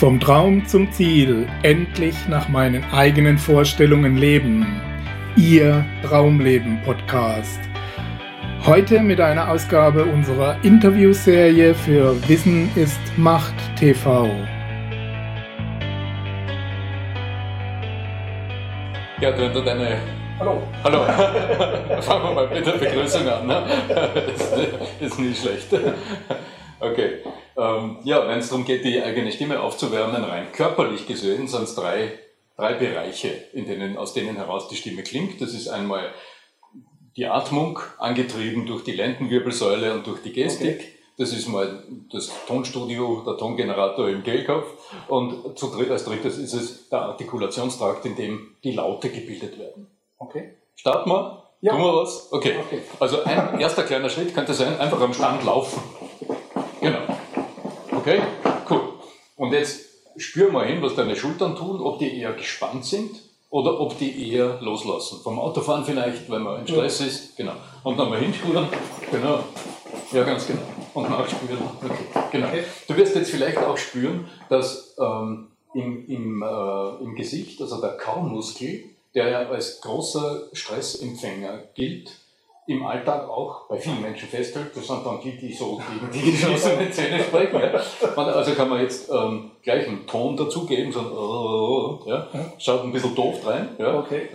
Vom Traum zum Ziel, endlich nach meinen eigenen Vorstellungen leben. Ihr Traumleben Podcast. Heute mit einer Ausgabe unserer Interviewserie für Wissen ist Macht TV. Ja, du, du deine. Hallo. Hallo. Fangen wir mal mit der Begrüßung an. Ne? Das ist nicht schlecht. Okay. Ähm, ja, wenn es darum geht, die eigene Stimme aufzuwärmen, rein körperlich gesehen, sind es drei, drei Bereiche, in denen, aus denen heraus die Stimme klingt. Das ist einmal die Atmung, angetrieben durch die Lendenwirbelsäule und durch die Gestik. Okay. Das ist mal das Tonstudio, der Tongenerator im Kehlkopf. Und zu dritt, als drittes ist es der Artikulationstrakt, in dem die Laute gebildet werden. Okay. Starten wir? Ja. Tun wir was? Okay. okay. Also ein erster kleiner Schritt könnte sein, einfach am Stand laufen. Genau. Okay, cool. Und jetzt spür mal hin, was deine Schultern tun, ob die eher gespannt sind oder ob die eher loslassen. Vom Autofahren vielleicht, wenn man im Stress ja. ist. Genau. Und nochmal hinspüren. Genau. Ja, ganz genau. Und nachspüren. Okay. Genau. Du wirst jetzt vielleicht auch spüren, dass ähm, im, im, äh, im Gesicht, also der Kaumuskel, der ja als großer Stressempfänger gilt, im Alltag auch bei vielen Menschen festhält. Das sind dann die, die so gegen die geschlossenen Zähne sprechen. Ja. Also kann man jetzt ähm, gleich einen Ton dazugeben, so ein ja. Schaut ein bisschen doof rein. Ja. Okay.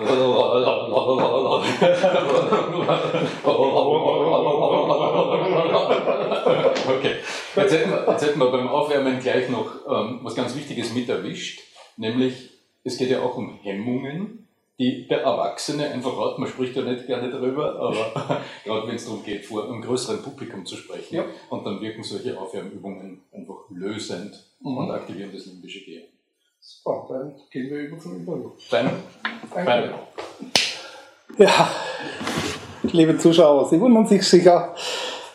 okay. Jetzt hätten, wir, jetzt hätten wir beim Aufwärmen gleich noch ähm, was ganz Wichtiges mit erwischt, nämlich es geht ja auch um Hemmungen die der Erwachsene einfach hat, man spricht ja nicht gerne darüber, aber gerade wenn es darum geht, vor einem größeren Publikum zu sprechen, ja. und dann wirken solche Aufwärmübungen einfach lösend mhm. und aktivieren das limbische Gehirn. Super, dann gehen wir über zum Interview. Dann, Danke. Ja, liebe Zuschauer, Sie wundern sich sicher,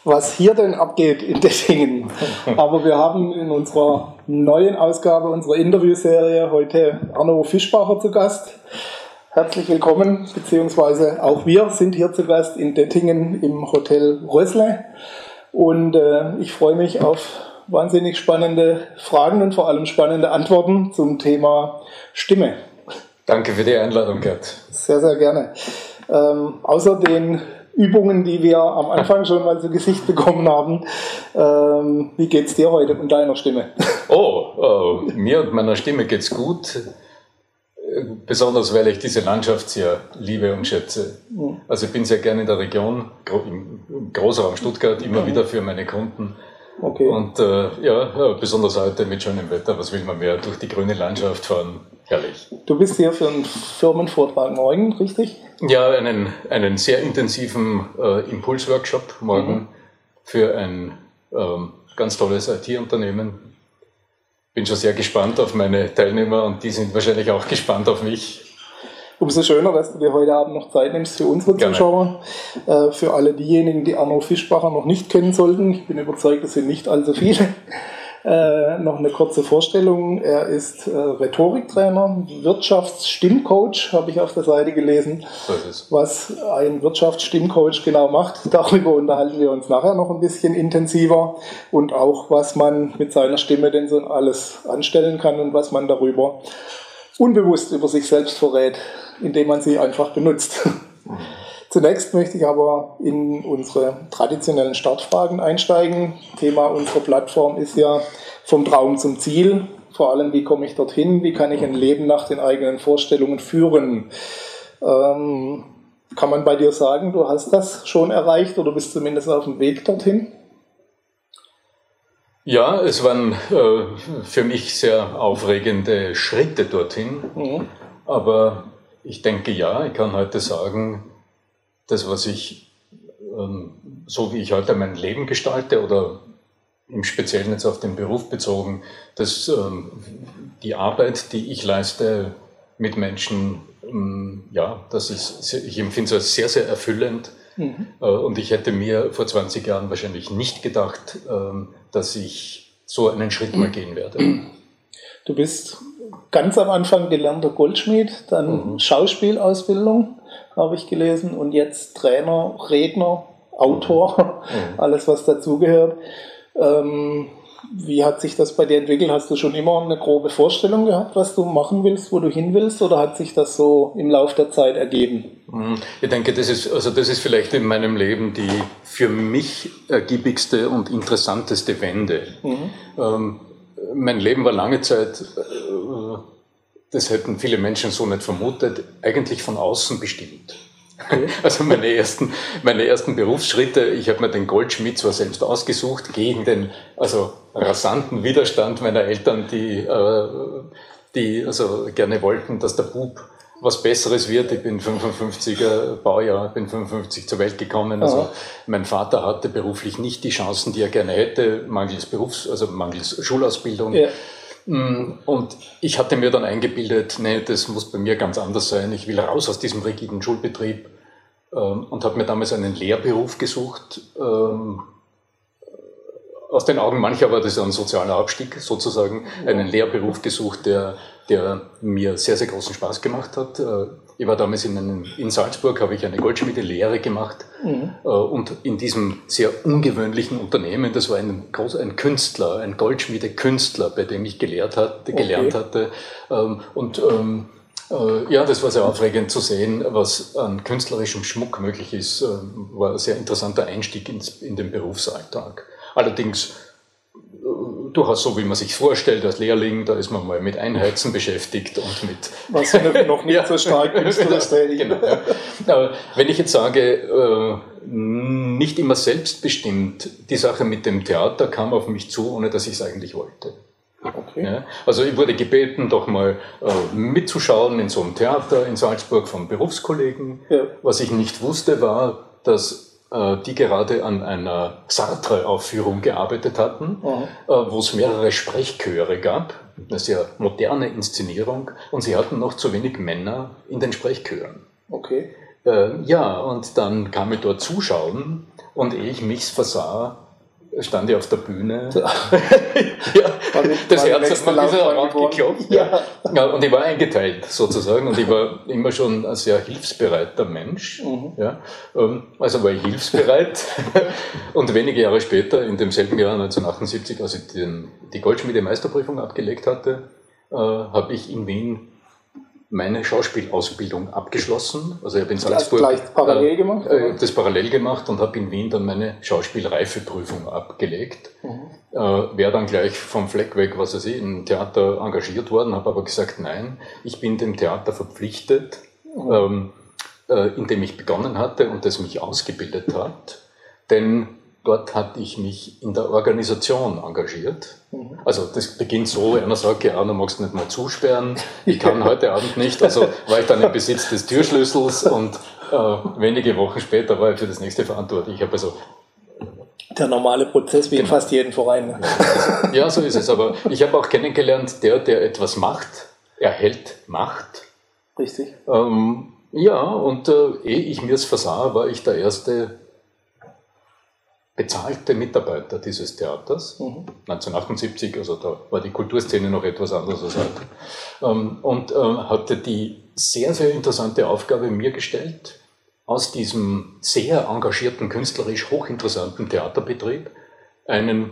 was hier denn abgeht in Dettingen. Aber wir haben in unserer neuen Ausgabe unserer Interviewserie heute Arno Fischbacher zu Gast. Herzlich willkommen, beziehungsweise auch wir sind hier zu Gast in Dettingen im Hotel Rösle. Und äh, ich freue mich auf wahnsinnig spannende Fragen und vor allem spannende Antworten zum Thema Stimme. Danke für die Einladung, Gerd. Sehr, sehr gerne. Ähm, außer den Übungen, die wir am Anfang schon mal zu Gesicht bekommen haben. Ähm, wie geht's dir heute und deiner Stimme? Oh, oh mir und meiner Stimme geht's gut besonders weil ich diese Landschaft sehr liebe und schätze. Also ich bin sehr gerne in der Region, im Großraum Stuttgart, immer wieder für meine Kunden. Okay. Und äh, ja, besonders heute mit schönem Wetter, was will man mehr? Durch die grüne Landschaft fahren, herrlich. Du bist hier für einen Firmenvortrag morgen, richtig? Ja, einen, einen sehr intensiven äh, Impulsworkshop morgen mhm. für ein ähm, ganz tolles IT-Unternehmen, bin schon sehr gespannt auf meine Teilnehmer und die sind wahrscheinlich auch gespannt auf mich. Umso schöner, dass du dir heute Abend noch Zeit nimmst für unsere Gerne. Zuschauer. Äh, für alle diejenigen, die Arno Fischbacher noch nicht kennen sollten. Ich bin überzeugt, es sind nicht allzu viele. Äh, noch eine kurze Vorstellung. Er ist äh, Rhetoriktrainer, Wirtschaftsstimmcoach, habe ich auf der Seite gelesen. Was ein Wirtschaftsstimmcoach genau macht, darüber unterhalten wir uns nachher noch ein bisschen intensiver. Und auch, was man mit seiner Stimme denn so alles anstellen kann und was man darüber unbewusst über sich selbst verrät, indem man sie einfach benutzt. Zunächst möchte ich aber in unsere traditionellen Startfragen einsteigen. Thema unserer Plattform ist ja vom Traum zum Ziel. Vor allem, wie komme ich dorthin? Wie kann ich ein Leben nach den eigenen Vorstellungen führen? Ähm, kann man bei dir sagen, du hast das schon erreicht oder bist zumindest auf dem Weg dorthin? Ja, es waren äh, für mich sehr aufregende Schritte dorthin. Mhm. Aber ich denke ja, ich kann heute sagen, das, was ich, ähm, so wie ich heute mein Leben gestalte oder im Speziellen jetzt auf den Beruf bezogen, dass ähm, die Arbeit, die ich leiste mit Menschen, ähm, ja, das ist, ich empfinde es als sehr, sehr erfüllend. Mhm. Äh, und ich hätte mir vor 20 Jahren wahrscheinlich nicht gedacht, dass ich so einen Schritt mal gehen werde. Du bist ganz am Anfang gelernter Goldschmied, dann mhm. Schauspielausbildung habe ich gelesen, und jetzt Trainer, Redner, Autor, mhm. alles was dazugehört. Ähm, wie hat sich das bei dir entwickelt? Hast du schon immer eine grobe Vorstellung gehabt, was du machen willst, wo du hin willst, oder hat sich das so im Laufe der Zeit ergeben? Mhm. Ich denke, das ist, also das ist vielleicht in meinem Leben die für mich ergiebigste und interessanteste Wende. Mhm. Ähm, mein Leben war lange Zeit, äh, das hätten viele Menschen so nicht vermutet, eigentlich von außen bestimmt. Also meine ersten, meine ersten Berufsschritte, ich habe mir den Goldschmied zwar selbst ausgesucht, gegen den also rasanten Widerstand meiner Eltern, die, äh, die also gerne wollten, dass der Bub was Besseres wird. Ich bin 55er Baujahr, bin 55 zur Welt gekommen. Also mein Vater hatte beruflich nicht die Chancen, die er gerne hätte, mangels Berufs-, also mangels Schulausbildung. Ja. Mm, und ich hatte mir dann eingebildet, nee, das muss bei mir ganz anders sein. Ich will raus aus diesem rigiden Schulbetrieb ähm, und habe mir damals einen Lehrberuf gesucht. Ähm, aus den Augen mancher war das ein sozialer Abstieg sozusagen, einen Lehrberuf gesucht, der, der mir sehr, sehr großen Spaß gemacht hat. Äh, ich war damals in, einem, in Salzburg, habe ich eine Goldschmiede-Lehre gemacht mhm. Äh, und in diesem sehr ungewöhnlichen Unternehmen, das war ein, ein Künstler, ein Goldschmiede-Künstler, bei dem ich gelehrt hatte, gelernt okay. hatte ähm, und äh, ja, das war sehr aufregend zu sehen, was an künstlerischem Schmuck möglich ist. War ein sehr interessanter Einstieg in den Berufsalltag. Allerdings durchaus so, wie man sich vorstellt, als Lehrling, da ist man mal mit Einheizen beschäftigt und mit. Was noch nicht so stark künstlerisch tätig. genau, ja. Wenn ich jetzt sage, äh, nicht immer selbstbestimmt, die Sache mit dem Theater kam auf mich zu, ohne dass ich es eigentlich wollte. Okay. Ja, also ich wurde gebeten, doch mal äh, mitzuschauen in so einem Theater in Salzburg von Berufskollegen. Ja. Was ich nicht wusste, war, dass die gerade an einer Sartre-Aufführung gearbeitet hatten, mhm. Äh, wo es mehrere Sprechchöre gab, eine sehr moderne Inszenierung, und sie hatten noch zu wenig Männer in den Sprechchören. Okay. Äh, ja, und dann kam ich dort zuschauen, und ehe ich mich versah, stand ich auf der Bühne. ja, das Herz hat mir Wand geklopft. Ja. ja. Und ich war eingeteilt sozusagen und ich war immer schon ein sehr hilfsbereiter Mensch. Mhm. Ja. Ähm, also war ich hilfsbereit. und wenige Jahre später, in demselben Jahr 1978, als ich den, die Goldschmiede-Meisterprüfung abgelegt hatte, äh, habe ich in Wien meine Schauspielausbildung abgeschlossen. Also ich habe in Salzburg das parallel gemacht, äh, das parallel gemacht und habe in Wien dann meine Schauspielreifeprüfung abgelegt. Mhm. Äh, Wäre dann gleich vom Fleck weg, was weiß ich, im Theater engagiert worden, habe aber gesagt, nein, ich bin dem Theater verpflichtet, mhm. ähm, äh, in dem ich begonnen hatte und das mich ausgebildet hat. Denn dort hatte ich mich in der Organisation engagiert. Mhm. Also das beginnt so, einer sagt, ja, du magst nicht mal zusperren, ich kann heute Abend nicht. Also war ich dann im Besitz des Türschlüssels und äh, wenige Wochen später war ich für das nächste verantwortlich. Ich habe also der normale Prozess wie in genau. fast jedem Verein. Ja, so ist es. Aber ich habe auch kennengelernt, der, der etwas macht, erhält Macht. Richtig. Ähm, ja, und äh, ehe ich mir es versah, war ich der erste bezahlte Mitarbeiter dieses Theaters. Mhm. 1978, also da war die Kulturszene noch etwas anders als heute. Ähm, und äh, hatte die sehr, sehr interessante Aufgabe mir gestellt, aus diesem sehr engagierten, künstlerisch hochinteressanten Theaterbetrieb einen,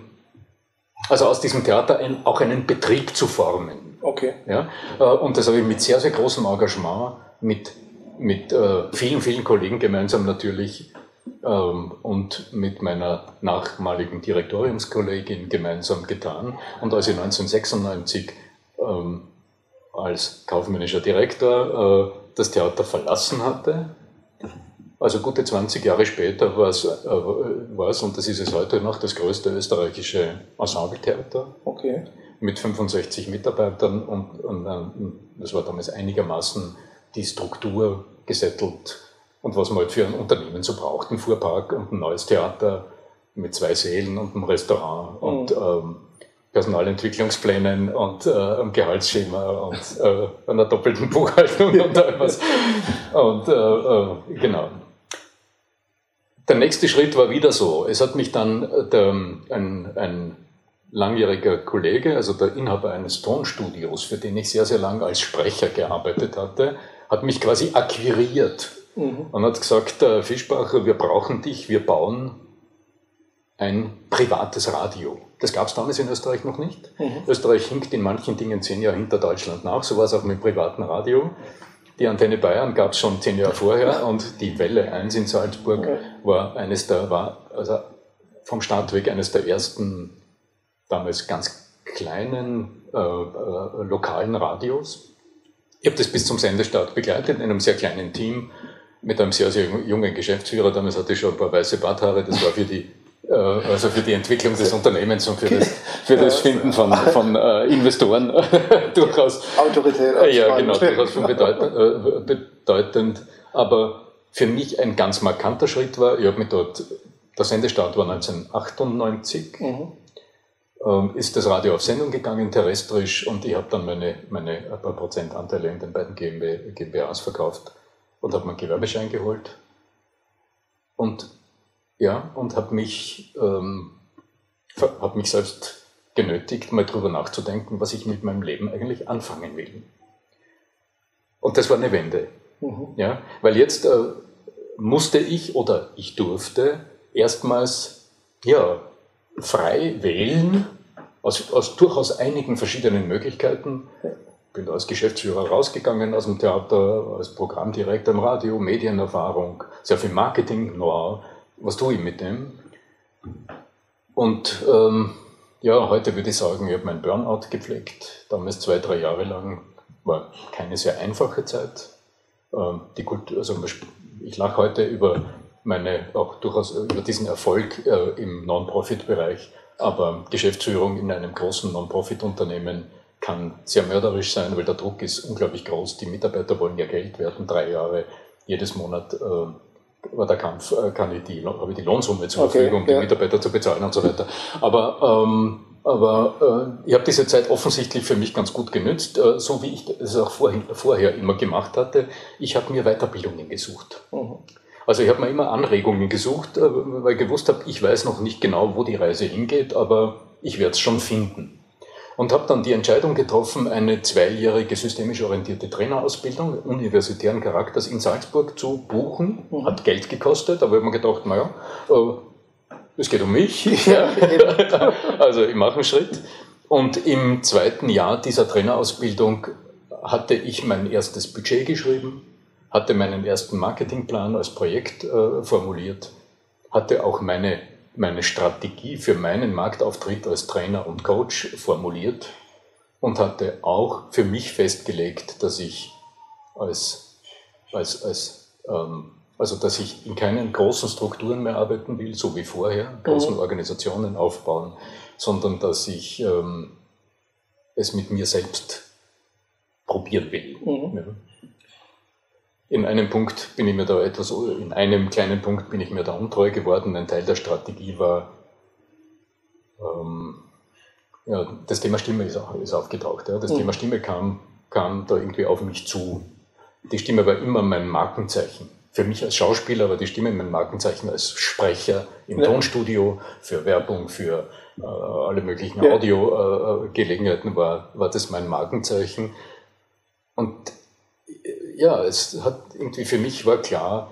also aus diesem Theater ein, auch einen Betrieb zu formen. Okay. Ja? Äh, und das habe ich mit sehr, sehr großem Engagement, mit, mit äh, vielen, vielen Kollegen gemeinsam natürlich und mit meiner nachmaligen Direktoriumskollegin gemeinsam getan. Und als ich 1996 ähm, als kaufmännischer Direktor äh, das Theater verlassen hatte, also gute 20 Jahre später war es, äh, und das ist es heute noch, das größte österreichische Ensembletheater. Okay. Mit 65 Mitarbeitern und, und, und das war damals einigermaßen die Struktur gesettelt und was man halt für ein Unternehmen so braucht, ein Fuhrpark und ein neues Theater mit zwei Sälen und einem Restaurant mhm. und ähm, Personalentwicklungsplänen und äh, einem Gehaltsschema und äh, einer doppelten Buchhaltung und etwas. Und äh, äh, genau. Der nächste Schritt war wieder so. Es hat mich dann äh, der, ein, ein langjähriger Kollege, also der Inhaber eines Tonstudios, für den ich sehr, sehr lange als Sprecher gearbeitet hatte, hat mich quasi akquiriert Mhm. Und hat gesagt, Fischbacher, wir brauchen dich, wir bauen ein privates Radio. Das gab es damals in Österreich noch nicht. Mhm. Österreich hinkt in manchen Dingen zehn Jahre hinter Deutschland nach. So war es auch mit dem privaten Radio. Die Antenne Bayern gab es schon zehn Jahre vorher und die Welle 1 in Salzburg okay. war eines der, war also vom Start weg eines der ersten damals ganz kleinen äh, äh, lokalen Radios. Ich habe das bis zum Sendestart begleitet in einem sehr kleinen Team mit einem sehr, sehr jungen Geschäftsführer. Damals hatte ich schon ein paar weiße Barthaare. Das war für die äh, also für die Entwicklung des Unternehmens und für das, für das Finden von, von äh, Investoren durchaus. Autorität. Ja, genau, durchaus schon bedeutend, äh, bedeutend. Aber für mich ein ganz markanter Schritt war, ich habe mich dort, der Sendestart war 1998, mhm. ähm, ist das Radio auf Sendung gegangen, terrestrisch, und ich habe dann meine, meine ein paar Prozent Anteile in den beiden GmbHs verkauft und habe meinen Gewerbeschein geholt. Und ja, und habe mich, ähm, hab mich selbst genötigt, mal drüber nachzudenken, was ich mit meinem Leben eigentlich anfangen will. Und das war eine Wende. Mhm. Ja, weil jetzt äh, musste ich oder ich durfte erstmals ja, frei wählen, aus, aus durchaus einigen verschiedenen Möglichkeiten. Bin als Geschäftsführer rausgegangen aus dem Theater, als Programmdirektor im Radio, Medienerfahrung, sehr viel Marketing, Know-how was tue ich mit dem? Und ähm, ja, heute würde ich sagen, ich habe meinen Burnout gepflegt. Damals zwei, drei Jahre lang war keine sehr einfache Zeit. Ähm, die Kultur, also ich lache heute über meine, auch durchaus über diesen Erfolg äh, im Non-Profit-Bereich, aber Geschäftsführung in einem großen Non-Profit-Unternehmen kann sehr mörderisch sein, weil der Druck ist unglaublich groß. Die Mitarbeiter wollen ja Geld, werden drei Jahre jedes Monat äh, war der Kampf, äh, kann ich die, habe ich die Lohnsumme zur okay, Verfügung, um ja. die Mitarbeiter zu bezahlen und so weiter. Aber, ähm, aber äh, ich habe diese Zeit offensichtlich für mich ganz gut genützt, äh, so wie ich es auch vorhin, vorher immer gemacht hatte. Ich habe mir Weiterbildungen gesucht. Mhm. Also ich habe mir immer Anregungen gesucht, äh, weil ich gewusst habe, ich weiß noch nicht genau, wo die Reise hingeht, aber ich werde es schon finden und habe dann die Entscheidung getroffen, eine zweijährige systemisch orientierte Trainerausbildung universitären Charakters in Salzburg zu buchen. Mhm. Hat Geld gekostet, aber ich habe mir gedacht, naja, äh, es geht um mich. Ja, also ich mache einen Schritt. Und im zweiten Jahr dieser Trainerausbildung hatte ich mein erstes Budget geschrieben, hatte meinen ersten Marketingplan als Projekt äh, formuliert, hatte auch meine meine Strategie für meinen Marktauftritt als Trainer und Coach formuliert und hatte auch für mich festgelegt, dass ich als, als, als ähm, also dass ich in keinen großen Strukturen mehr arbeiten will, so wie vorher, großen mhm. Organisationen aufbauen, sondern dass ich ähm, es mit mir selbst probieren will. Mhm. Ja. In einem Punkt bin ich mir da etwas, in einem kleinen Punkt bin ich mir da untreu geworden. Ein Teil der Strategie war, ähm, ja, das Thema Stimme ist, auch, ist aufgetaucht. Ja. Das mhm. Thema Stimme kam, kam da irgendwie auf mich zu. Die Stimme war immer mein Markenzeichen. Für mich als Schauspieler war die Stimme mein Markenzeichen als Sprecher im ja. Tonstudio, für Werbung, für äh, alle möglichen ja. Audiogelegenheiten äh, war, war das mein Markenzeichen. Und ja, es hat irgendwie für mich war klar,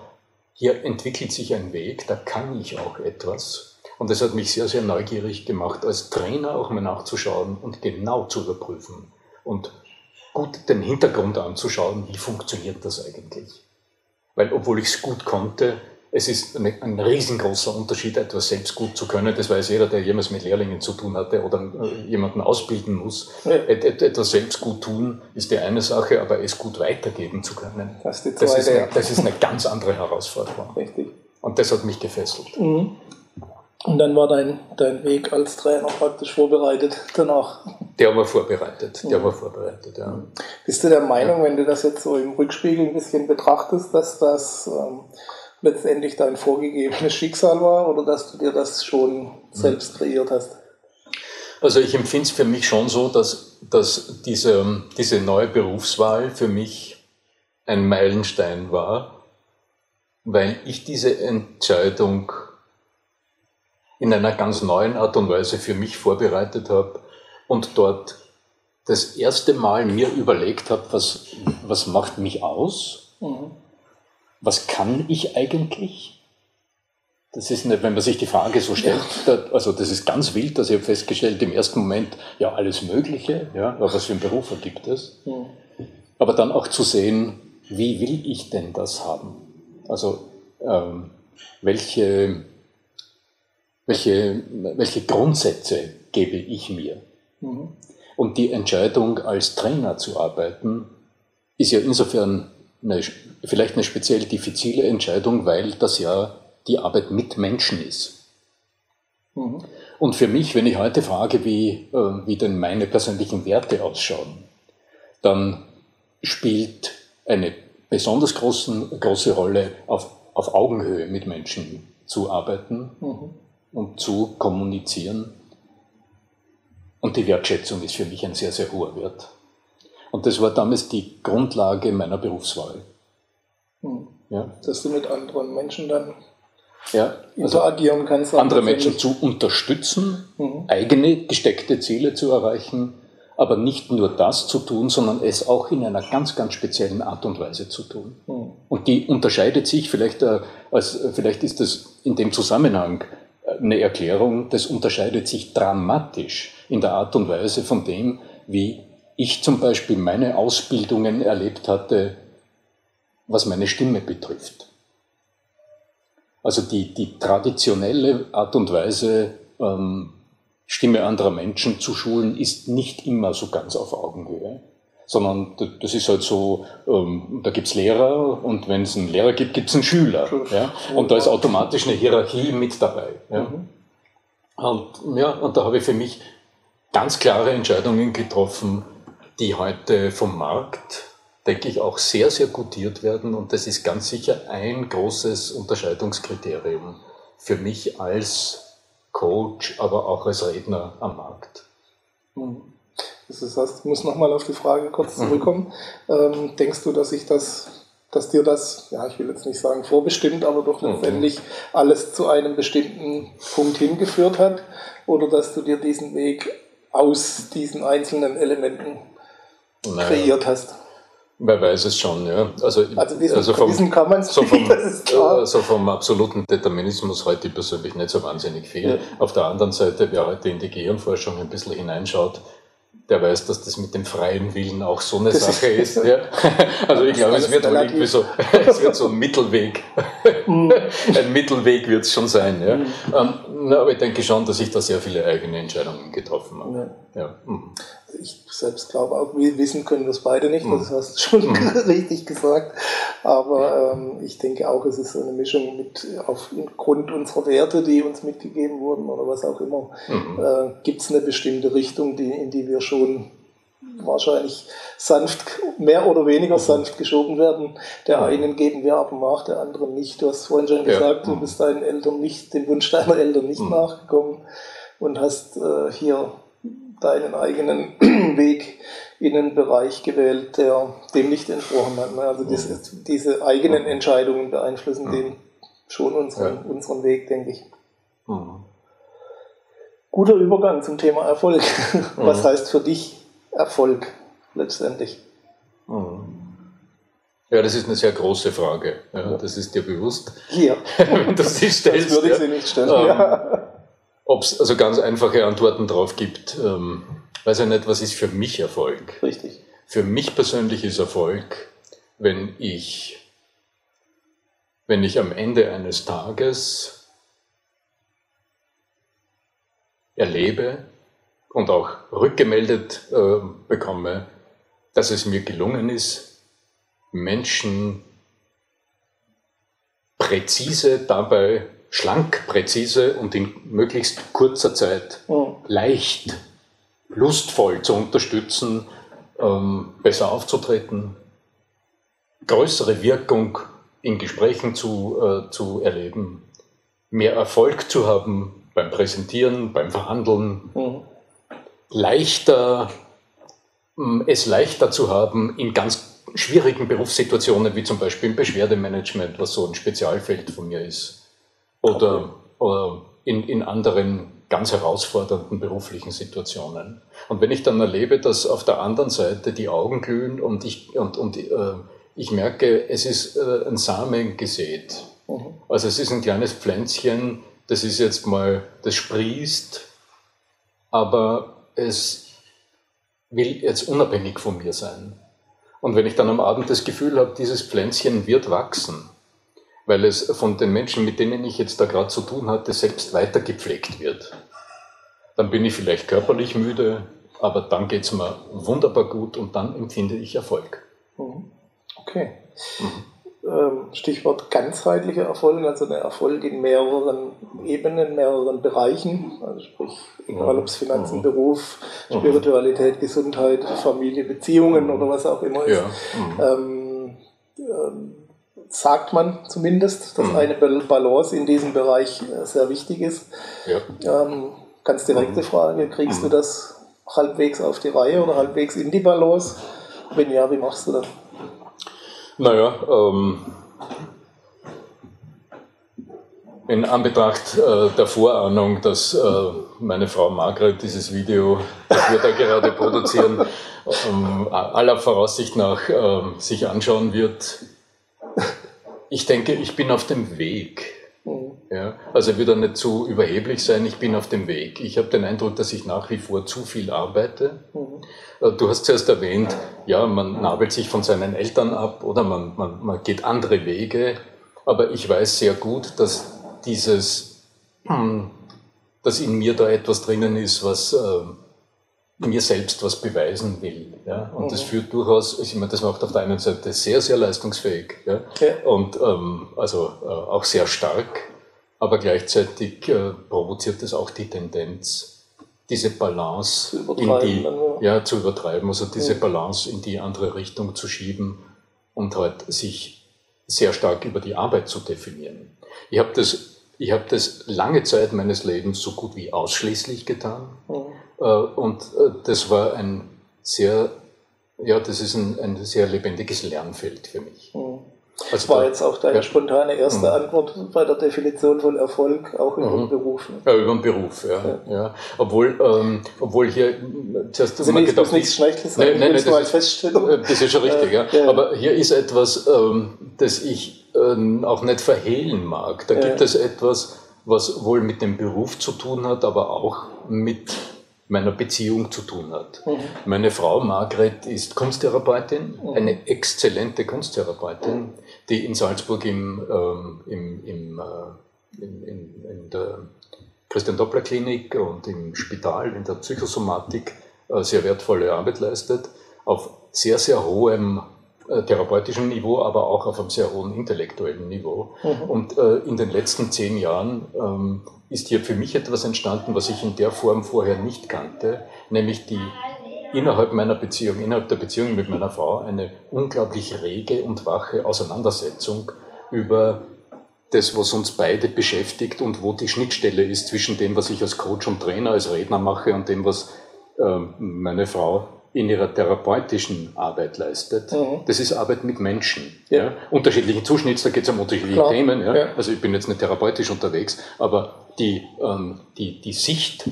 hier entwickelt sich ein Weg, da kann ich auch etwas. Und das hat mich sehr, sehr neugierig gemacht, als Trainer auch mal nachzuschauen und genau zu überprüfen und gut den Hintergrund anzuschauen, wie funktioniert das eigentlich. Weil obwohl ich es gut konnte, es ist ein riesengroßer Unterschied, etwas selbst gut zu können. Das weiß jeder, der jemals mit Lehrlingen zu tun hatte oder äh, jemanden ausbilden muss. Etwas selbst gut tun ist die eine Sache, aber es gut weitergeben zu können, das ist, das ist, eine, das ist eine ganz andere Herausforderung. Richtig. Und das hat mich gefesselt. Mhm. Und dann war dein, dein Weg als Trainer praktisch vorbereitet danach. Der war vorbereitet, der mhm. war vorbereitet, ja. Bist du der Meinung, ja. wenn du das jetzt so im Rückspiegel ein bisschen betrachtest, dass das ähm, letztendlich dein vorgegebenes Schicksal war oder dass du dir das schon selbst kreiert hast? Also ich empfinde es für mich schon so, dass, dass diese, diese neue Berufswahl für mich ein Meilenstein war, weil ich diese Entscheidung in einer ganz neuen Art und Weise für mich vorbereitet habe und dort das erste Mal mir überlegt habe, was, was macht mich aus? Mhm was kann ich eigentlich? Das ist nicht, wenn man sich die Frage so stellt, ja. also das ist ganz wild, dass ich habe festgestellt, im ersten Moment, ja, alles Mögliche, ja, was für einen Beruf ergibt es? Ja. Aber dann auch zu sehen, wie will ich denn das haben? Also, ähm, welche, welche, welche Grundsätze gebe ich mir? Mhm. Und die Entscheidung, als Trainer zu arbeiten, ist ja insofern eine, vielleicht eine speziell diffizile Entscheidung, weil das ja die Arbeit mit Menschen ist. Mhm. Und für mich, wenn ich heute frage, wie, äh, wie denn meine persönlichen Werte ausschauen, dann spielt eine besonders großen, große Rolle, auf, auf Augenhöhe mit Menschen zu arbeiten mhm. und zu kommunizieren. Und die Wertschätzung ist für mich ein sehr, sehr hoher Wert. Und das war damals die Grundlage meiner Berufswahl. Mhm. Ja. Dass du mit anderen Menschen dann ja, also interagieren kannst. Andere Menschen zu unterstützen, mhm. eigene gesteckte Ziele zu erreichen, aber nicht nur das zu tun, sondern es auch in einer ganz, ganz speziellen Art und Weise zu tun. Mhm. Und die unterscheidet sich, vielleicht, äh, als, vielleicht ist das in dem Zusammenhang äh, eine Erklärung, das unterscheidet sich dramatisch in der Art und Weise von dem, wie ich zum Beispiel meine Ausbildungen erlebt hatte, was meine Stimme betrifft. Also die, die traditionelle Art und Weise, ähm, Stimme anderer Menschen zu schulen, ist nicht immer so ganz auf Augenhöhe. Sondern das ist halt so, ähm, da gibt's Lehrer und wenn es einen Lehrer gibt, gibt's einen Schüler. Ja? Und da ist automatisch eine Hierarchie mit dabei. Ja? Mhm. Und, ja, und da habe ich für mich ganz klare Entscheidungen getroffen, die heute vom Markt denke ich, auch sehr, sehr gutiert werden. Und das ist ganz sicher ein großes Unterscheidungskriterium für mich als Coach, aber auch als Redner am Markt. Mhm. Das heißt, ich muss nochmal auf die Frage kurz mhm. zurückkommen. Mhm. Ähm, denkst du, dass ich das, dass dir das, ja, ich will jetzt nicht sagen vorbestimmt, aber doch mhm. letztendlich mhm. alles zu einem bestimmten Punkt hingeführt hat? Oder dass du dir diesen Weg aus diesen einzelnen Elementen naja. kreiert hast? Wer weiß es schon, ja. Also, also diesen, also vom, kann man so vom, also vom absoluten Determinismus heute persönlich nicht so wahnsinnig viel. Ja. Auf der anderen Seite, wer heute in die Gehirnforschung ein bisschen hineinschaut, der weiß, dass das mit dem freien Willen auch so eine das Sache ist. Ja. Also ich glaube, es wird irgendwie so, es wird so ein Mittelweg. Mhm. ein Mittelweg wird es schon sein. Ja. Mhm. Ähm, na, aber ich denke schon, dass ich da sehr viele eigene Entscheidungen getroffen habe. Ja. ja. Mhm. Ich selbst glaube auch, wir wissen können wir es beide nicht, das hast du schon richtig gesagt. Aber ähm, ich denke auch, es ist so eine Mischung mit aufgrund unserer Werte, die uns mitgegeben wurden oder was auch immer. Mhm. Äh, Gibt es eine bestimmte Richtung, die, in die wir schon wahrscheinlich sanft, mehr oder weniger sanft geschoben werden. Der einen geben wir aber nach, der anderen nicht. Du hast vorhin schon gesagt, ja. du bist deinen Eltern nicht, dem Wunsch deiner Eltern nicht mhm. nachgekommen und hast äh, hier deinen eigenen Weg in einen Bereich gewählt, der dem nicht entsprochen hat. Ne? Also mhm. diese, diese, eigenen mhm. Entscheidungen beeinflussen mhm. den schon unseren, unseren Weg, denke ich. Guter Übergang zum Thema Erfolg. Was heißt für dich Erfolg letztendlich? Ja, das ist eine sehr große Frage. Ja, das ist dir bewusst. Ja. das, ist, das würde ich sie nicht stellen. Ähm, ja. Ob es also ganz einfache Antworten drauf gibt, ähm, weiß ich nicht, was ist für mich Erfolg? Richtig. Für mich persönlich ist Erfolg, wenn ich, wenn ich am Ende eines Tages erlebe und auch rückgemeldet äh, bekomme, dass es mir gelungen ist, Menschen präzise dabei schlank, präzise und in möglichst kurzer Zeit mhm. leicht, lustvoll zu unterstützen, ähm, besser aufzutreten, größere Wirkung in Gesprächen zu, äh, zu erleben, mehr Erfolg zu haben beim Präsentieren, beim Verhandeln, mhm. leichter, ähm, es leichter zu haben in ganz schwierigen Berufssituationen, wie zum Beispiel im Beschwerdemanagement, was so ein Spezialfeld von mir ist oder, oder in, in anderen ganz herausfordernden beruflichen Situationen. Und wenn ich dann erlebe, dass auf der anderen Seite die Augen glühen und ich, und, und, äh, ich merke, es ist äh, ein Samen gesät Mhm. Also es ist ein kleines Pflänzchen, das ist jetzt mal, das sprießt, aber es will jetzt unabhängig von mir sein. Und wenn ich dann am Abend das Gefühl habe, dieses Pflänzchen wird wachsen, weil es von den Menschen, mit denen ich jetzt da gerade zu tun hatte, selbst weiter gepflegt wird, dann bin ich vielleicht körperlich müde, aber dann geht es mir wunderbar gut und dann empfinde ich Erfolg. Mhm. Okay. Mhm. Ähm, Stichwort ganzheitlicher Erfolg, also der Erfolg in mehreren Ebenen, mehreren Bereichen, also sprich, egal ob es Finanzen, mhm. Beruf, mhm. Spiritualität, Gesundheit, Familie, Beziehungen oder was auch immer ist. Ja. Ähm, ähm, sagt man zumindest, dass eine Balance in diesem Bereich äh, sehr wichtig ist. Ja. Ähm, ganz direkte Frage, kriegst du das halbwegs auf die Reihe oder halbwegs in die Balance? Wenn ja, wie machst du das? Naja, ähm, in Anbetracht äh, der Vorahnung, dass äh, meine Frau Margret dieses Video, das wir da gerade produzieren, ähm, aller Voraussicht nach äh, sich anschauen wird, ich denke, ich bin auf dem Weg. Mhm. Ja, also ich will da nicht zu überheblich sein, ich bin auf dem Weg. Ich habe den Eindruck, dass ich nach wie vor zu viel arbeite. Mhm. Äh, du hast zuerst erwähnt, ja, man nabelt sich von seinen Eltern ab oder man, man, man geht andere Wege. Aber ich weiß sehr gut, dass dieses, hm, dass in mir da etwas drinnen ist, was äh, mir selbst was beweisen will. Ja? Und mhm. das führt durchaus, ich meine, das macht auf der einen Seite sehr, sehr leistungsfähig ja? ja. und ähm, also äh, auch sehr stark, aber gleichzeitig äh, provoziert es auch die Tendenz, diese Balance in die, ja, zu übertreiben, also diese ja. Balance in die andere Richtung zu schieben und halt sich sehr stark über die Arbeit zu definieren. Ich habe das, ich habe das lange Zeit meines Lebens so gut wie ausschließlich getan ja. Äh, und äh, das war ein sehr, ja, das ist ein, ein sehr lebendiges Lernfeld für mich. Ja. Also war jetzt auch deine ja. spontane erste mhm. Antwort bei der Definition von Erfolg, auch über mhm. den Beruf. Ne? Ja, über den Beruf, ja. ja. ja. Obwohl, ähm, obwohl hier zuerst also nicht, gedacht, nichts Schlechtes sagen, nein, nein, nein, das, ist, das ist schon richtig, ja. Aber hier ist etwas, ähm, das ich ähm, auch nicht verhehlen mag. Da gibt es etwas, was wohl mit dem Beruf zu tun hat, aber auch mit meiner Beziehung zu tun hat. Mhm. Meine Frau Margret ist Kunsttherapeutin, mhm. eine exzellente Kunsttherapeutin, die in Salzburg im, ähm, im, im, äh, in, in, in, der Christian Doppler Klinik und im Spital in der Psychosomatik äh, sehr wertvolle Arbeit leistet, auf sehr, sehr hohem äh, therapeutischen Niveau, aber auch auf einem sehr hohen intellektuellen Niveau. Mhm. Und äh, in den letzten zehn Jahren ähm, ist hier für mich etwas entstanden, was ich in der Form vorher nicht kannte, nämlich die innerhalb meiner Beziehung, innerhalb der Beziehung mit meiner Frau eine unglaublich rege und wache Auseinandersetzung über das, was uns beide beschäftigt und wo die Schnittstelle ist zwischen dem, was ich als Coach und Trainer, als Redner mache und dem, was äh, meine Frau in ihrer therapeutischen Arbeit leistet. Mhm. Das ist Arbeit mit Menschen. Ja. ja. Unterschiedlichen Zuschnitts, da geht es um unterschiedliche Klar. Themen. Ja. ja. Also ich bin jetzt nicht therapeutisch unterwegs, aber die, ähm, die, die Sicht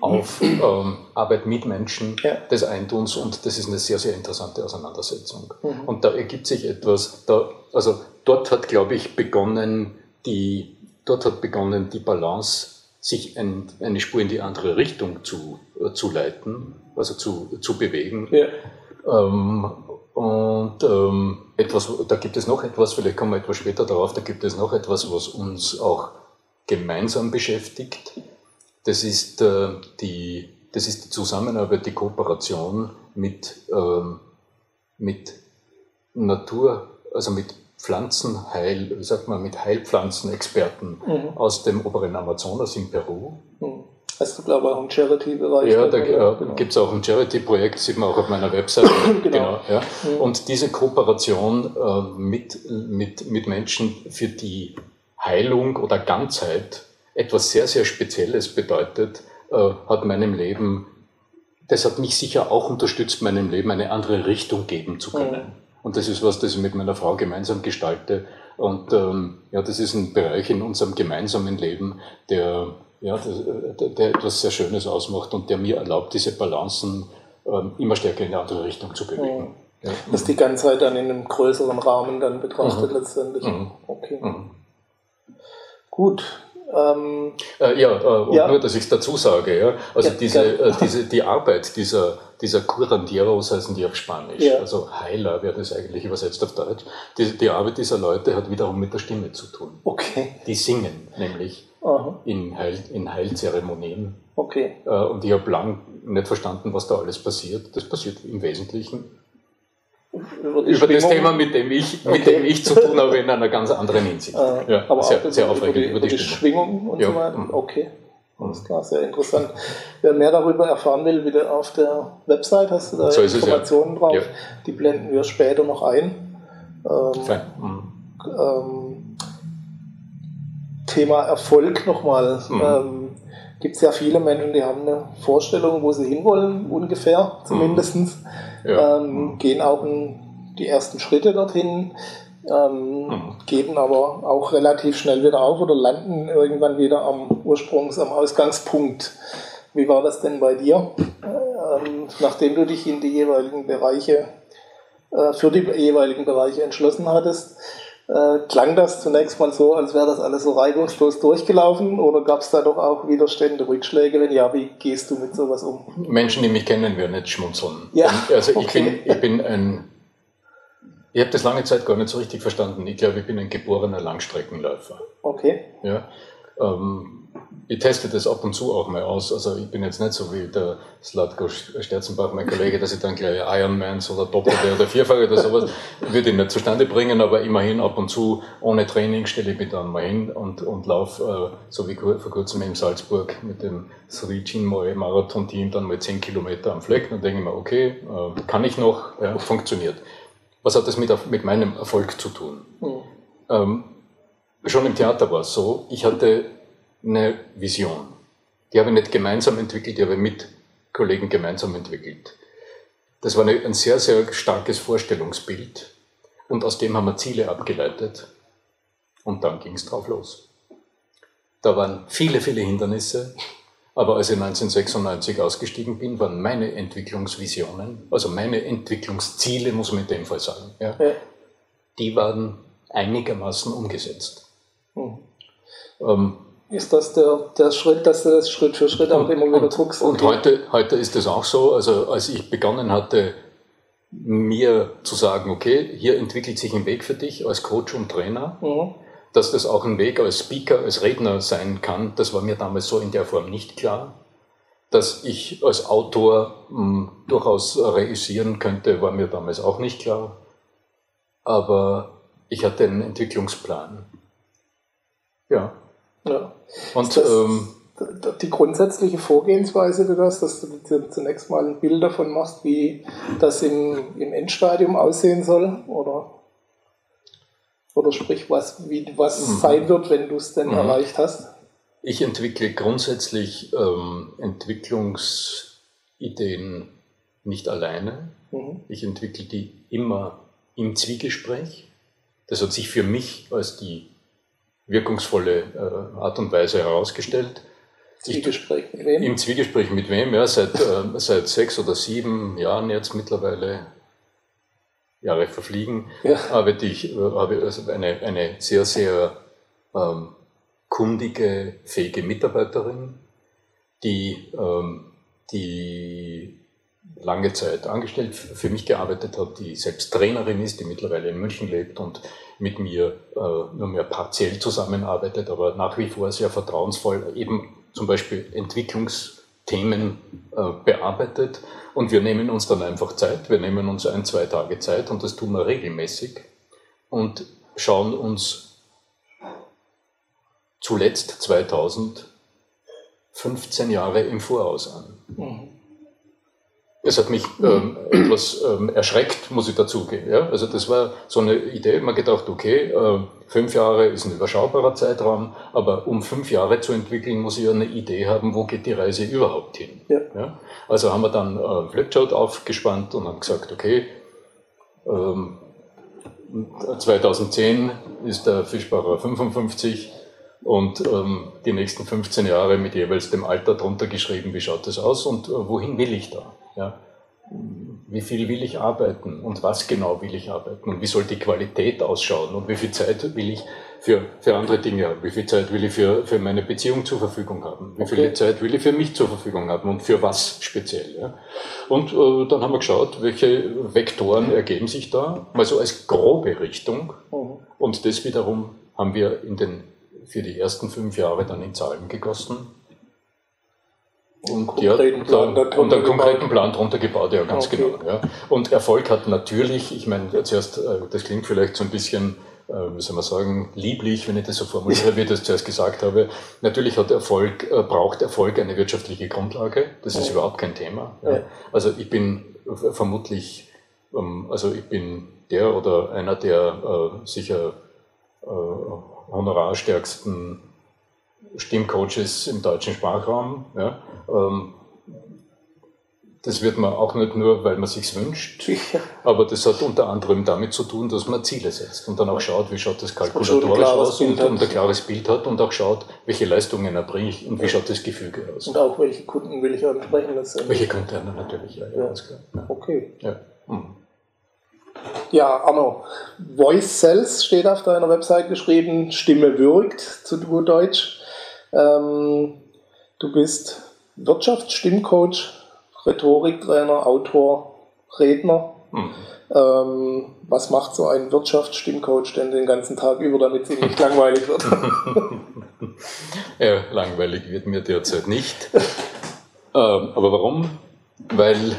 auf ähm, Arbeit mit Menschen ja. des Eintuns und das ist eine sehr, sehr interessante Auseinandersetzung. Mhm. Und da ergibt sich etwas, da, also dort hat, glaube ich, begonnen, die, dort hat begonnen, die Balance sich ein, eine Spur in die andere Richtung zu, äh, zu leiten, also zu, zu bewegen. Ja. Ähm, und ähm, etwas, da gibt es noch etwas, vielleicht kommen wir etwas später darauf, da gibt es noch etwas, was uns auch gemeinsam beschäftigt. Das ist, äh, die, das ist die Zusammenarbeit, die Kooperation mit, ähm, mit Natur, also mit Pflanzenheil, wie sagt man, mit Heilpflanzenexperten mhm. aus dem oberen Amazonas in Peru. Mhm. Hast du, glaube ich, auch einen Charity-Bereich? Ja, da genau. gibt es auch ein Charity-Projekt, sieht man auch auf meiner Website. genau. genau ja. Mhm. Und diese Kooperation äh, mit, mit, mit Menschen, für die Heilung oder Ganzheit etwas sehr, sehr Spezielles bedeutet, äh, hat meinem Leben, das hat mich sicher auch unterstützt, meinem Leben eine andere Richtung geben zu können. Mhm. Und das ist was, das ich mit meiner Frau gemeinsam gestalte. Und ähm, ja, das ist ein Bereich in unserem gemeinsamen Leben, der, ja, der, der etwas sehr Schönes ausmacht und der mir erlaubt, diese Balancen ähm, immer stärker in eine andere Richtung zu bewegen. Ja. Dass die Ganzheit dann in einem größeren Rahmen dann betrachtet mhm. letztendlich. Mhm. Okay. Mhm. Gut. Ähm, äh, ja, äh, ja, nur, dass ich es dazu sage. Ja? Also ja, diese, äh, diese, die Arbeit dieser, dieser Curanderos heißen die auf Spanisch, ja. also Heiler wäre das eigentlich übersetzt auf Deutsch. Die, die Arbeit dieser Leute hat wiederum mit der Stimme zu tun. Okay. Die singen nämlich in, Heil, in Heilzeremonien. Okay. Äh, und ich habe lang nicht verstanden, was da alles passiert. Das passiert im Wesentlichen über, über das Thema, mit dem, ich, okay. mit dem ich zu tun habe, in einer ganz anderen Hinsicht. Äh, ja, aber sehr, sehr aufregend. Über die, über die, Schwingung und ja. so weiter. Okay. Alles klar, sehr interessant. Wer mehr darüber erfahren will, wieder auf der Website hast du da so Informationen es, ja. drauf. Ja. Die blenden wir später noch ein. Ähm, mhm. ähm, Thema Erfolg nochmal. Mhm. Ähm, Gibt es ja viele Menschen, die haben eine Vorstellung, wo sie hinwollen, ungefähr zumindest. Mhm. Ja. Ähm, gehen auch in die ersten Schritte dorthin, ähm, mhm. geben aber auch relativ schnell wieder auf oder landen irgendwann wieder am Ursprungs-, am Ausgangspunkt. Wie war das denn bei dir, ähm, nachdem du dich in die jeweiligen Bereiche, äh, für die jeweiligen Bereiche entschlossen hattest? Äh, klang das zunächst mal so, als wäre das alles so reibungslos durchgelaufen oder gab es da doch auch Widerstände, Rückschläge? Wenn ja, wie gehst du mit sowas um? Menschen, die mich kennen, werden nicht schmunzeln. Ja, also ich, okay. bin, ich bin ein, ich habe das lange Zeit gar nicht so richtig verstanden. Ich glaube, ich bin ein geborener Langstreckenläufer. Okay. Ja, ähm, ich teste das ab und zu auch mal aus. Also ich bin jetzt nicht so wie der Slatko Sterzenbach, mein Kollege, dass ich dann gleich Ironmans oder Doppelte oder Vierfache oder sowas würde ich nicht zustande bringen, aber immerhin ab und zu ohne Training stelle ich mich dann mal hin und, und laufe, äh, so wie vor kurzem in Salzburg mit dem Srijin Marathon-Team dann mal 10 Kilometer am Fleck. Dann denke ich mir, okay, äh, kann ich noch, ja, funktioniert. Was hat das mit, mit meinem Erfolg zu tun? Mhm. Ähm, schon im Theater war es so, ich hatte eine Vision. Die habe ich nicht gemeinsam entwickelt, die habe ich mit Kollegen gemeinsam entwickelt. Das war eine, ein sehr, sehr starkes Vorstellungsbild und aus dem haben wir Ziele abgeleitet und dann ging es drauf los. Da waren viele, viele Hindernisse, aber als ich 1996 ausgestiegen bin, waren meine Entwicklungsvisionen, also meine Entwicklungsziele, muss man in dem Fall sagen, ja, ja. die waren einigermaßen umgesetzt. Mhm. Ähm, ist das der, der Schritt, dass du das Schritt für Schritt auch immer wieder guckst. Und, und heute, heute ist es auch so, also als ich begonnen hatte, mir zu sagen, okay, hier entwickelt sich ein Weg für dich als Coach und Trainer, mhm. Dass das auch ein Weg als Speaker, als Redner sein kann, das war mir damals so in der Form nicht klar. Dass ich als Autor mh, hm, durchaus reüssieren könnte, war mir damals auch nicht klar. Aber ich hatte einen Entwicklungsplan. Ja. Ja. Und ähm, die grundsätzliche Vorgehensweise du das, dass du dir zunächst mal ein Bild davon machst, wie das im, im Endstadium aussehen soll, oder? Oder sprich, was, wie, was mhm. sein wird, wenn du es denn mhm. erreicht hast? Ich entwickle grundsätzlich ähm, Entwicklungsideen nicht alleine. Mhm. Ich entwickle die immer im Zwiegespräch. Das hat sich für mich als die wirkungsvolle äh, Art und Weise herausgestellt. Zwiegespräch mit wem? Im Zwiegespräch mit wem, ja, seit, äh, seit sechs oder sieben Jahren jetzt mittlerweile, Jahre verfliegen, ja. arbeite ich, habe also eine, eine sehr, sehr ähm, kundige, fähige Mitarbeiterin, die, ähm, die lange Zeit angestellt für mich gearbeitet hat, die selbst Trainerin ist, die mittlerweile in München lebt und mit mir äh, nur mehr partiell zusammenarbeitet, aber nach wie vor sehr vertrauensvoll eben zum Beispiel Entwicklungsthemen äh, bearbeitet. Und wir nehmen uns dann einfach Zeit, wir nehmen uns ein, zwei Tage Zeit und das tun wir regelmäßig und schauen uns zuletzt 2000 15 Jahre im Voraus an. Mhm. Es hat mich ähm, etwas ähm, erschreckt, muss ich dazugeben. Ja? Also das war so eine Idee, man gedacht, okay, äh, fünf Jahre ist ein überschaubarer Zeitraum, aber um fünf Jahre zu entwickeln, muss ich ja eine Idee haben, wo geht die Reise überhaupt hin. Ja. Ja? Also haben wir dann äh, Flipchart aufgespannt und haben gesagt, okay, ähm, 2010 ist der Fischbacher 55 und ähm, die nächsten 15 Jahre mit jeweils dem Alter drunter geschrieben, wie schaut das aus und äh, wohin will ich da? Ja? wie viel will ich arbeiten und was genau will ich arbeiten und wie soll die Qualität ausschauen und wie viel Zeit will ich für, für andere Dinge haben, wie viel Zeit will ich für, für meine Beziehung zur Verfügung haben, wie viel Zeit will ich für mich zur Verfügung haben und für was speziell. Ja. Und äh, dann haben wir geschaut, welche Vektoren ergeben sich da, mal so als grobe Richtung mhm. und das wiederum haben wir in den, für die ersten fünf Jahre dann in Zahlen gegossen und, ja, Plan und einen konkreten Plan drunter gebaut, ja, ganz okay. genau. Ja. Und Erfolg hat natürlich, ich meine, zuerst, äh, das klingt vielleicht so ein bisschen, äh, wie soll man sagen, lieblich, wenn ich das so formuliere, wie ich das zuerst gesagt habe. Natürlich hat Erfolg, äh, braucht Erfolg eine wirtschaftliche Grundlage. Das ist ja. überhaupt kein Thema. Ja. Also ich bin vermutlich, ähm, also ich bin der oder einer der sicher honorarstärksten Stimmcoaches im deutschen Sprachraum. Ja. Ähm, das wird man auch nicht nur, weil man sich wünscht, aber das hat unter anderem damit zu tun, dass man Ziele setzt und dann auch schaut, wie schaut das kalkulatorisch aus und, und, ein klares Bild hat und auch schaut, welche Leistungen erbringe ich und wie schaut das Gefüge aus. Und auch welche Kunden will ich ansprechen. Welche Kunden natürlich, ja, ja, ganz klar. Ja. Okay. Ja. Hm. Ja, Arno, Voice Cells steht auf deiner Website geschrieben, Stimme wirkt, zu gut Deutsch. Ähm, du bist Wirtschaftsstimmcoach, Rhetoriktrainer, Autor, Redner. Mhm. Ähm, was macht so ein Wirtschaftsstimmcoach denn den ganzen Tag über, damit es ihm nicht langweilig wird? ja, langweilig wird mir derzeit nicht. ähm, aber warum? Weil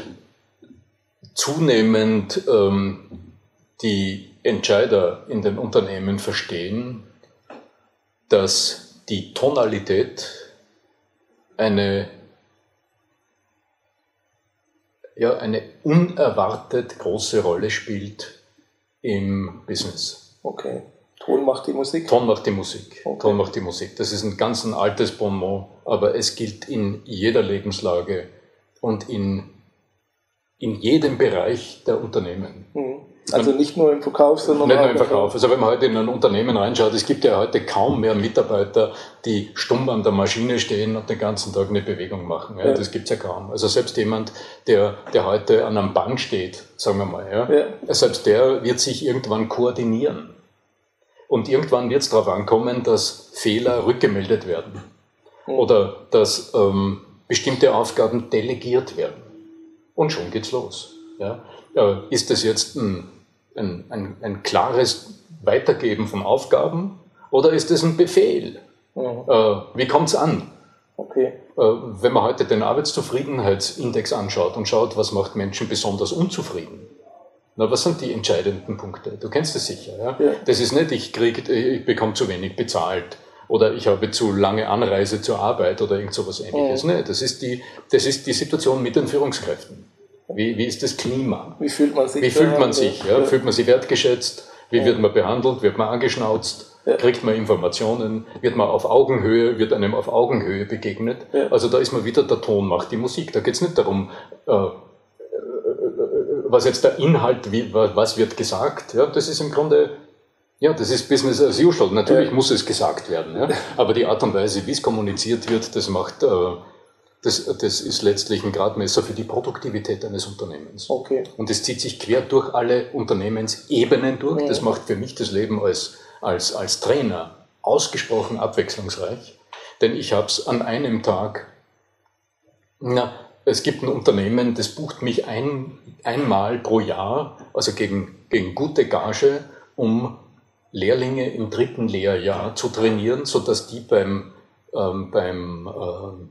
zunehmend ähm, die Entscheider in den Unternehmen verstehen, dass die Tonalität eine ja, eine unerwartet große Rolle spielt im Business. Okay. Ton macht die Musik? Ton macht die Musik. Okay. Ton macht die Musik. Das ist ein ganz ein altes Bonmot, aber es gilt in jeder Lebenslage und in, in jedem Bereich der Unternehmen. Mhm. Also nicht nur im Verkauf, sondern nicht auch nur im Verkauf. Also wenn man heute in ein Unternehmen reinschaut, es gibt ja heute kaum mehr Mitarbeiter, die stumm an der Maschine stehen und den ganzen Tag eine Bewegung machen. Ja, ja. Das gibt's ja kaum. Also selbst jemand, der, der heute an einem Band steht, sagen wir mal, ja, selbst der wird sich irgendwann koordinieren. Und irgendwann wird es darauf ankommen, dass Fehler rückgemeldet werden. Oder dass ähm, bestimmte Aufgaben delegiert werden. Und schon geht's los. Ja? Ist das jetzt ein ein, ein, ein klares Weitergeben von Aufgaben oder ist es ein Befehl? Mhm. Äh, wie kommt es an? Okay. Äh, wenn man heute den Arbeitszufriedenheitsindex anschaut und schaut, was macht Menschen besonders unzufrieden, na, was sind die entscheidenden Punkte? Du kennst das sicher. Ja? ja. Das ist nicht, ich, krieg, ich bekomme zu wenig bezahlt oder ich habe zu lange Anreise zur Arbeit oder irgend sowas ähnliches. Mhm. Nee, das, ist die, das ist die Situation mit den Führungskräften. Wie, wie ist das Klima? Wie fühlt man sich? Wie fühlt man sich? Ja? Fühlt man sich wertgeschätzt? Wie wird man behandelt? Wird man angeschnauzt? Kriegt man Informationen? Wird man auf Augenhöhe, wird einem auf Augenhöhe begegnet? Also da ist man wieder, der Ton macht die Musik. Da geht es nicht darum, äh, äh, was jetzt der Inhalt, wie, was wird gesagt. Ja, das ist im Grunde ja, das ist Business as usual. Natürlich ja. muss es gesagt werden. Ja? Aber die Art und Weise, wie es kommuniziert wird, das macht, äh, das, das ist letztlich ein Gradmesser für die Produktivität eines Unternehmens. Okay. Und es zieht sich quer durch alle Unternehmensebenen durch. Das macht für mich das Leben als, als, als Trainer ausgesprochen abwechslungsreich. Denn ich habe es an einem Tag, na, es gibt ein Unternehmen, das bucht mich ein, einmal pro Jahr, also gegen, gegen gute Gage, um Lehrlinge im dritten Lehrjahr zu trainieren, sodass die beim, ähm, beim ähm,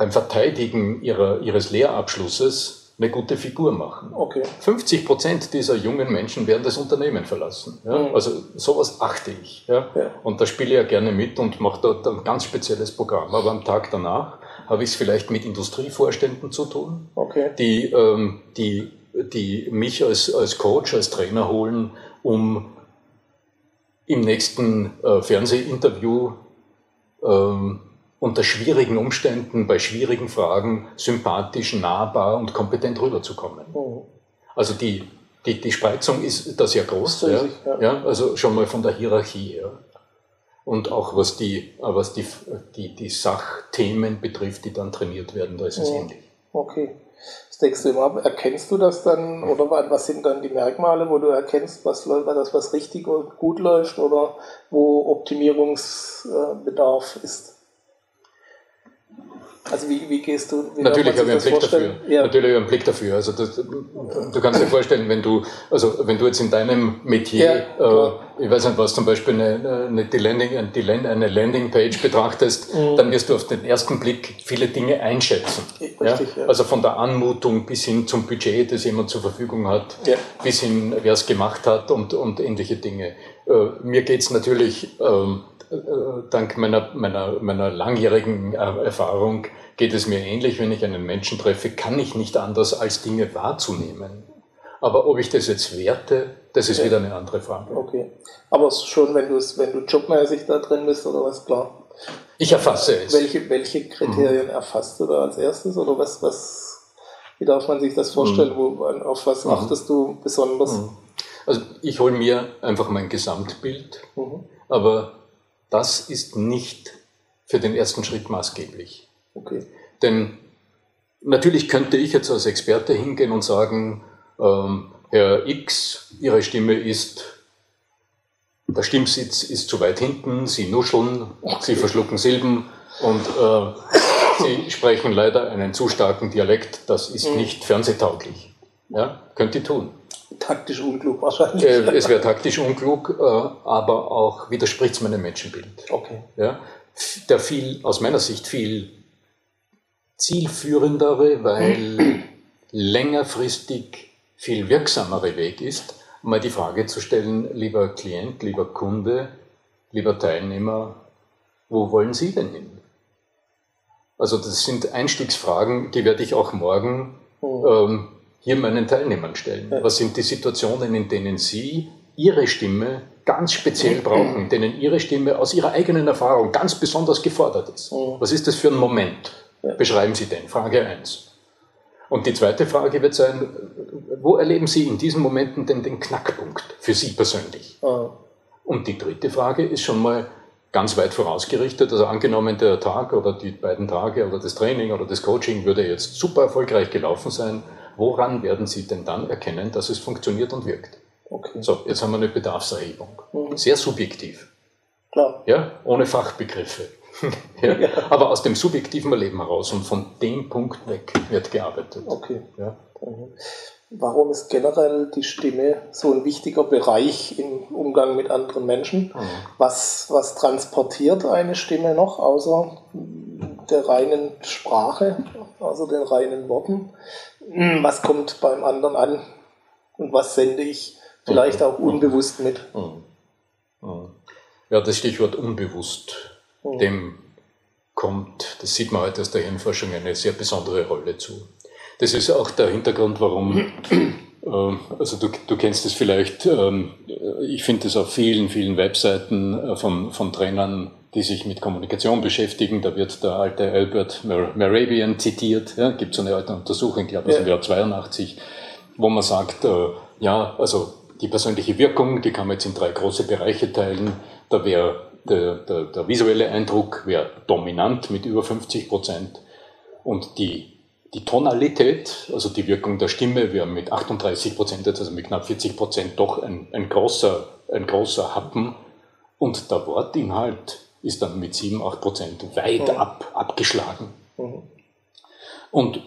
beim Verteidigen ihrer, ihres Lehrabschlusses eine gute Figur machen. Okay. 50 Prozent dieser jungen Menschen werden das Unternehmen verlassen. Ja? Mhm. Also sowas achte ich. Ja? ja? Und da spiele ich ja gerne mit und mache dort ein ganz spezielles Programm. Aber am Tag danach habe ich es vielleicht mit Industrievorständen zu tun, okay. die, ähm, die, die mich als, als Coach, als Trainer holen, um im nächsten äh, Fernsehinterview ähm, unter schwierigen Umständen, bei schwierigen Fragen sympathisch, nahbar und kompetent rüberzukommen. Mhm. Also die, die, die Spreizung ist da sehr groß, ja, ja. ja, also schon mal von der Hierarchie her. Und auch was die, was die, die, die Sachthemen betrifft, die dann trainiert werden, da ist es mhm. ähnlich. Okay. Das denkst du immer Erkennst du das dann oder was sind dann die Merkmale, wo du erkennst, was das was richtig und gut läuft oder wo Optimierungsbedarf ist? Also wie, wie gehst du? Wie Natürlich habe ich einen Blick vorstellen? dafür. Ja. Natürlich habe ich einen Blick dafür. Also das, du kannst dir vorstellen, wenn du, also wenn du jetzt in deinem Metier, ja, äh, ich weiß nicht was, zum Beispiel eine, eine, die Landing, eine Landingpage betrachtest, mhm. dann wirst du auf den ersten Blick viele Dinge einschätzen. Richtig, ja? Also von der Anmutung bis hin zum Budget, das jemand zur Verfügung hat, bis hin, wer es gemacht hat und, und ähnliche Dinge. Äh, mir geht es natürlich ähm, äh, dank meiner, meiner, meiner langjährigen Erfahrung geht es mir ähnlich, wenn ich einen Menschen treffe, kann ich nicht anders, als Dinge wahrzunehmen. Aber ob ich das jetzt werte, das ist okay. wieder eine andere Frage. Okay. Aber schon, wenn du wenn du jobmäßig da drin bist oder was, klar. Ich erfasse es. Welche, welche Kriterien mhm. erfasst du da als erstes oder was, was, wie darf man sich das vorstellen? Mhm. Wo, auf was mhm. achtest du besonders? Mhm. Also ich hole mir einfach mein Gesamtbild, mhm. aber das ist nicht für den ersten Schritt maßgeblich. Okay. Denn natürlich könnte ich jetzt als Experte hingehen und sagen, ähm, Herr X, Ihre Stimme ist, der Stimmsitz ist zu weit hinten, Sie nuscheln, Sie verschlucken Silben und äh, Sie sprechen leider einen zu starken Dialekt, das ist mhm. nicht fernsehtauglich. Ja, könnt ihr tun. Taktisch unklug wahrscheinlich. Äh, es wäre taktisch unklug, äh, aber auch widerspricht es meinem Menschenbild. Okay. Ja, der viel, aus meiner Sicht viel zielführendere, weil längerfristig viel wirksamere Weg ist, mal die Frage zu stellen, lieber Klient, lieber Kunde, lieber Teilnehmer, wo wollen Sie denn hin? Also das sind Einstiegsfragen, die werde ich auch morgen hm. ähm, hier meinen Teilnehmern stellen. Was sind die Situationen, in denen Sie Ihre Stimme ganz speziell brauchen, in denen Ihre Stimme aus Ihrer eigenen Erfahrung ganz besonders gefordert ist? Hm. Was ist das für ein Moment? Beschreiben Sie den. Frage 1. Und die zweite Frage wird sein, wo erleben Sie in diesen Momenten denn den Knackpunkt für Sie persönlich? Ah. Und die dritte Frage ist schon mal ganz weit vorausgerichtet. Also angenommen, der Tag oder die beiden Tage oder das Training oder das Coaching würde jetzt super erfolgreich gelaufen sein. Woran werden Sie denn dann erkennen, dass es funktioniert und wirkt? Okay. So, jetzt haben wir eine Bedarfserhebung. Mhm. Sehr subjektiv. Klar. Ja, ohne Fachbegriffe. ja, aber aus dem subjektiven Erleben heraus und von dem Punkt weg wird gearbeitet. Okay. Ja. Mhm. Warum ist generell die Stimme so ein wichtiger Bereich im Umgang mit anderen Menschen? Mhm. Was, was transportiert eine Stimme noch außer der reinen Sprache, außer den reinen Worten? Hm, was kommt beim anderen an und was sende ich vielleicht mhm. auch unbewusst mit? Mhm. Ja, das Stichwort unbewusst Mhm. Dem kommt, das sieht man heute aus der Hirnforschung, eine sehr besondere Rolle zu. Das ist auch der Hintergrund, warum, äh, also du, du kennst es vielleicht, ähm, ich finde es auf vielen, vielen Webseiten äh, von, von Trainern, die sich mit Kommunikation beschäftigen. Da wird der alte Albert Merabian zitiert. Ja, gibt so eine alte Untersuchung, ich glaube aus dem Jahr 82, wo man sagt, äh, ja, also die persönliche Wirkung, die kann man jetzt in drei große Bereiche teilen. Da wäre der, der, der visuelle Eindruck wäre dominant mit über 50 Prozent und die, die Tonalität, also die Wirkung der Stimme, wäre mit 38 Prozent, also mit knapp 40 Prozent doch ein, ein, großer, ein großer Happen und der Wortinhalt ist dann mit 7, 8 Prozent weit mhm. ab, abgeschlagen. Mhm. Und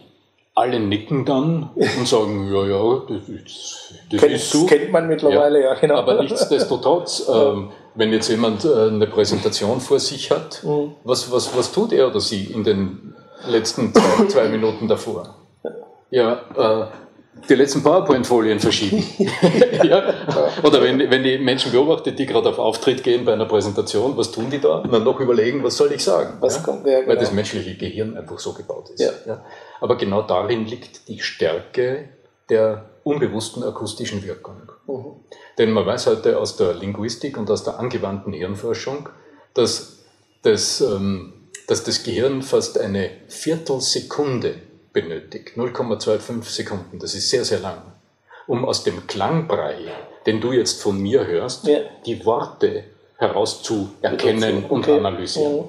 alle nicken dann und sagen, ja, ja, das, ist, das kennt, ist so. kennt man mittlerweile, ja, ja genau. Aber nichtsdestotrotz, ähm, wenn jetzt jemand äh, eine Präsentation vor sich hat, mhm. was, was, was tut er oder sie in den letzten zwei, zwei Minuten davor? Ja, äh, die letzten PowerPoint-Folien verschieben. ja. Oder wenn, wenn die Menschen beobachtet, die gerade auf Auftritt gehen bei einer Präsentation, was tun die da? Und dann noch überlegen, was soll ich sagen? Was ja? kommt, ja, genau. Weil das menschliche Gehirn einfach so gebaut ist. Ja. Aber genau darin liegt die Stärke der unbewussten akustischen Wirkung. Mhm. Denn man weiß heute aus der Linguistik und aus der angewandten Hirnforschung, dass das, ähm, dass das Gehirn fast eine Viertelsekunde benötigt, 0,25 Sekunden, das ist sehr, sehr lang, um aus dem Klangbrei, den du jetzt von mir hörst, ja. die Worte herauszuerkennen okay. und analysieren.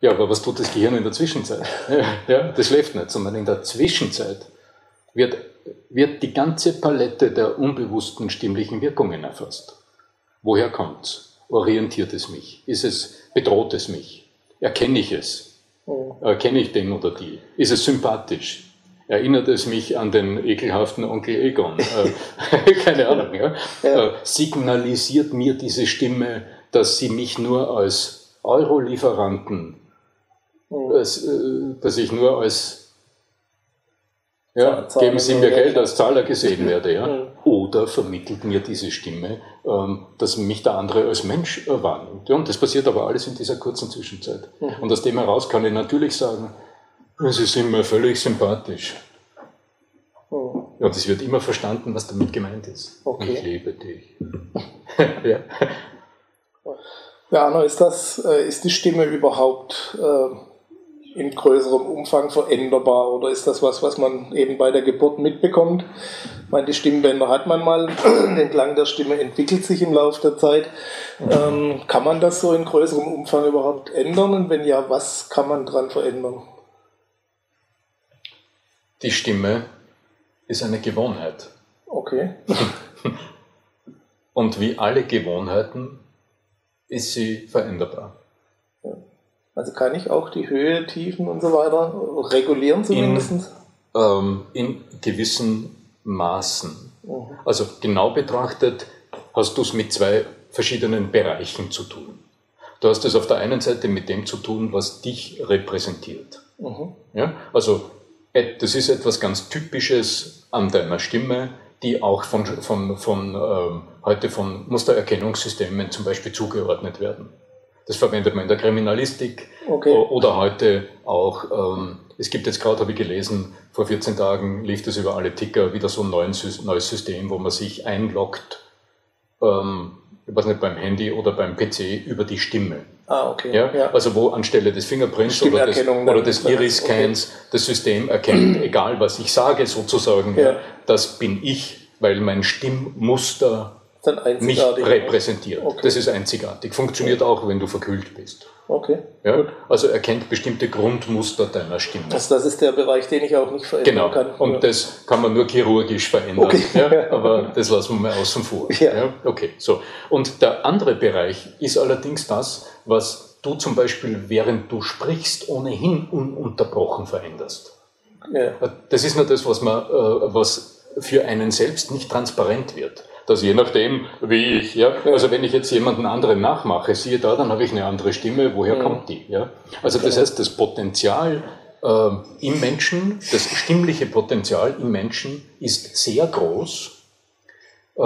Ja, aber was tut das Gehirn in der Zwischenzeit? Ja, das schläft nicht, sondern in der Zwischenzeit wird, wird die ganze Palette der unbewussten stimmlichen Wirkungen erfasst. Woher kommt es? Orientiert es mich? Ist es, bedroht es mich? Erkenne ich es? Oh. Erkenne ich den oder die? Ist es sympathisch? Erinnert es mich an den ekelhaften Onkel Egon? Äh, keine Ahnung. Ja? ja. Äh, signalisiert mir diese Stimme, dass sie mich nur als Euro-Lieferanten dass, äh, dass ich nur als ja, geben Sie mir Geld als Zahler gesehen werde, ja? Oder vermittelt mir diese Stimme, ähm, dass mich der andere als Mensch wahrnimmt. Ja, und das passiert aber alles in dieser kurzen Zwischenzeit. Und aus dem heraus kann ich natürlich sagen, Sie sind mir völlig sympathisch. Ja, das wird immer verstanden, was damit gemeint ist. Okay. Ich liebe dich. ja. Ja, Anna, ist das, äh, ist die Stimme überhaupt äh, in größerem Umfang veränderbar oder ist das was, was man eben bei der Geburt mitbekommt? Ich meine, die Stimmbänder hat man mal, den Klang der Stimme entwickelt sich im Laufe der Zeit. Ähm, kann man das so in größerem Umfang überhaupt ändern? Und wenn ja, was kann man dran verändern? Die Stimme ist eine Gewohnheit. Okay. Und wie alle Gewohnheiten ist sie veränderbar. Also kann ich auch die Höhe, Tiefen und so weiter regulieren zumindest? In, ähm, in gewissen Maßen. Mhm. Also genau betrachtet hast du es mit zwei verschiedenen Bereichen zu tun. Du hast es auf der einen Seite mit dem zu tun, was dich repräsentiert. Mhm. Ja? Also das ist etwas ganz Typisches an deiner Stimme, die auch von, von, von ähm, heute von Mustererkennungssystemen zum Beispiel zugeordnet werden. Das verwendet man in der Kriminalistik okay. oder heute auch, ähm, es gibt jetzt gerade, habe ich gelesen, vor 14 Tagen lief das über alle Ticker, wieder so ein neues System, wo man sich einloggt, ähm, ich weiß nicht, beim Handy oder beim PC über die Stimme. Ah, okay. Ja? ja. Also wo anstelle des Fingerprints oder des, oder des Iris-Scans okay. das System erkennt, egal was ich sage sozusagen, ja. das bin ich, weil mein Stimmmuster mich repräsentiert. Okay. Das ist einzigartig. Funktioniert auch, wenn du verkühlt bist. Okay. Ja? Also erkennt bestimmte Grundmuster deiner Stimme. Also das ist der Bereich, den ich auch nicht verändern genau. kann. Und ja. das kann man nur chirurgisch verändern. Okay. Ja? Aber das lassen wir mal außen vor. Ja. ja. Okay, so. Und der andere Bereich ist allerdings das, was du zum Beispiel, während du sprichst, ohnehin ununterbrochen veränderst. Ja. Das ist nur das, was, man, äh, was für einen selbst nicht transparent wird dass je nachdem, wie ich, ja, also wenn ich jetzt jemanden anderen nachmache, siehe da, dann habe ich eine andere Stimme, woher mhm. kommt die? Ja? Also das heißt, das Potenzial äh, im Menschen, das stimmliche Potenzial im Menschen ist sehr groß. Äh,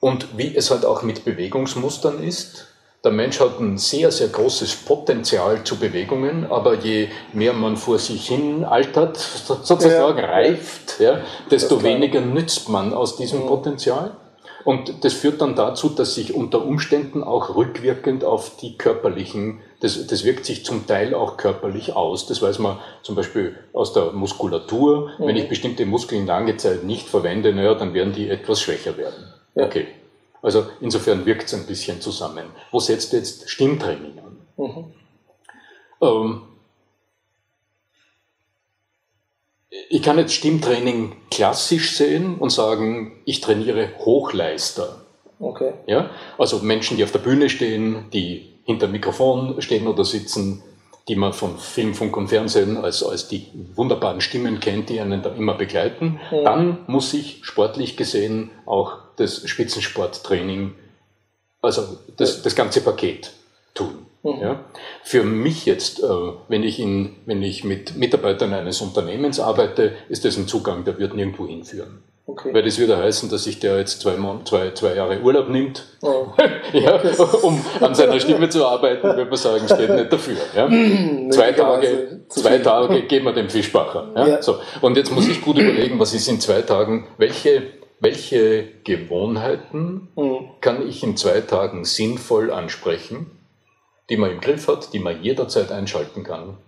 und wie es halt auch mit Bewegungsmustern ist, der Mensch hat ein sehr, sehr großes Potenzial zu Bewegungen, aber je mehr man vor sich hin altert, sozusagen ja. reift, ja, desto weniger nützt man aus diesem mhm. Potenzial. Und das führt dann dazu, dass sich unter Umständen auch rückwirkend auf die körperlichen, das, das wirkt sich zum Teil auch körperlich aus. Das weiß man zum Beispiel aus der Muskulatur. Mhm. Wenn ich bestimmte Muskeln lange Zeit nicht verwende, naja, dann werden die etwas schwächer werden. Ja. Okay. Also insofern wirkt es ein bisschen zusammen. Wo setzt jetzt Stimmtraining an? Mhm. Ähm, ich kann jetzt Stimmtraining klassisch sehen und sagen, ich trainiere Hochleister. Okay. Ja? Also Menschen, die auf der Bühne stehen, die hinter Mikrofon stehen oder sitzen, die man von Film, Funk und Fernsehen als, als die wunderbaren Stimmen kennt, die einen da immer begleiten. Mhm. Dann muss ich sportlich gesehen auch das Spitzensporttraining, also das, das ganze Paket tun. Mhm. Ja? Für mich jetzt, äh, wenn, ich in, wenn ich mit Mitarbeitern eines Unternehmens arbeite, ist das ein Zugang, der wird nirgendwo hinführen. Okay. Weil das würde heißen, dass sich der jetzt zwei, zwei, zwei Jahre Urlaub nimmt, oh. ja, um an seiner Stimme zu arbeiten, würde man sagen, steht nicht dafür. Ja. zwei Tage, zwei Tage geben wir dem Fischbacher. Ja. ja. So. Und jetzt muss ich gut überlegen, was ist in zwei Tagen, welche, welche Gewohnheiten mhm. kann ich in zwei Tagen sinnvoll ansprechen die man im Griff hat, die man jederzeit einschalten kann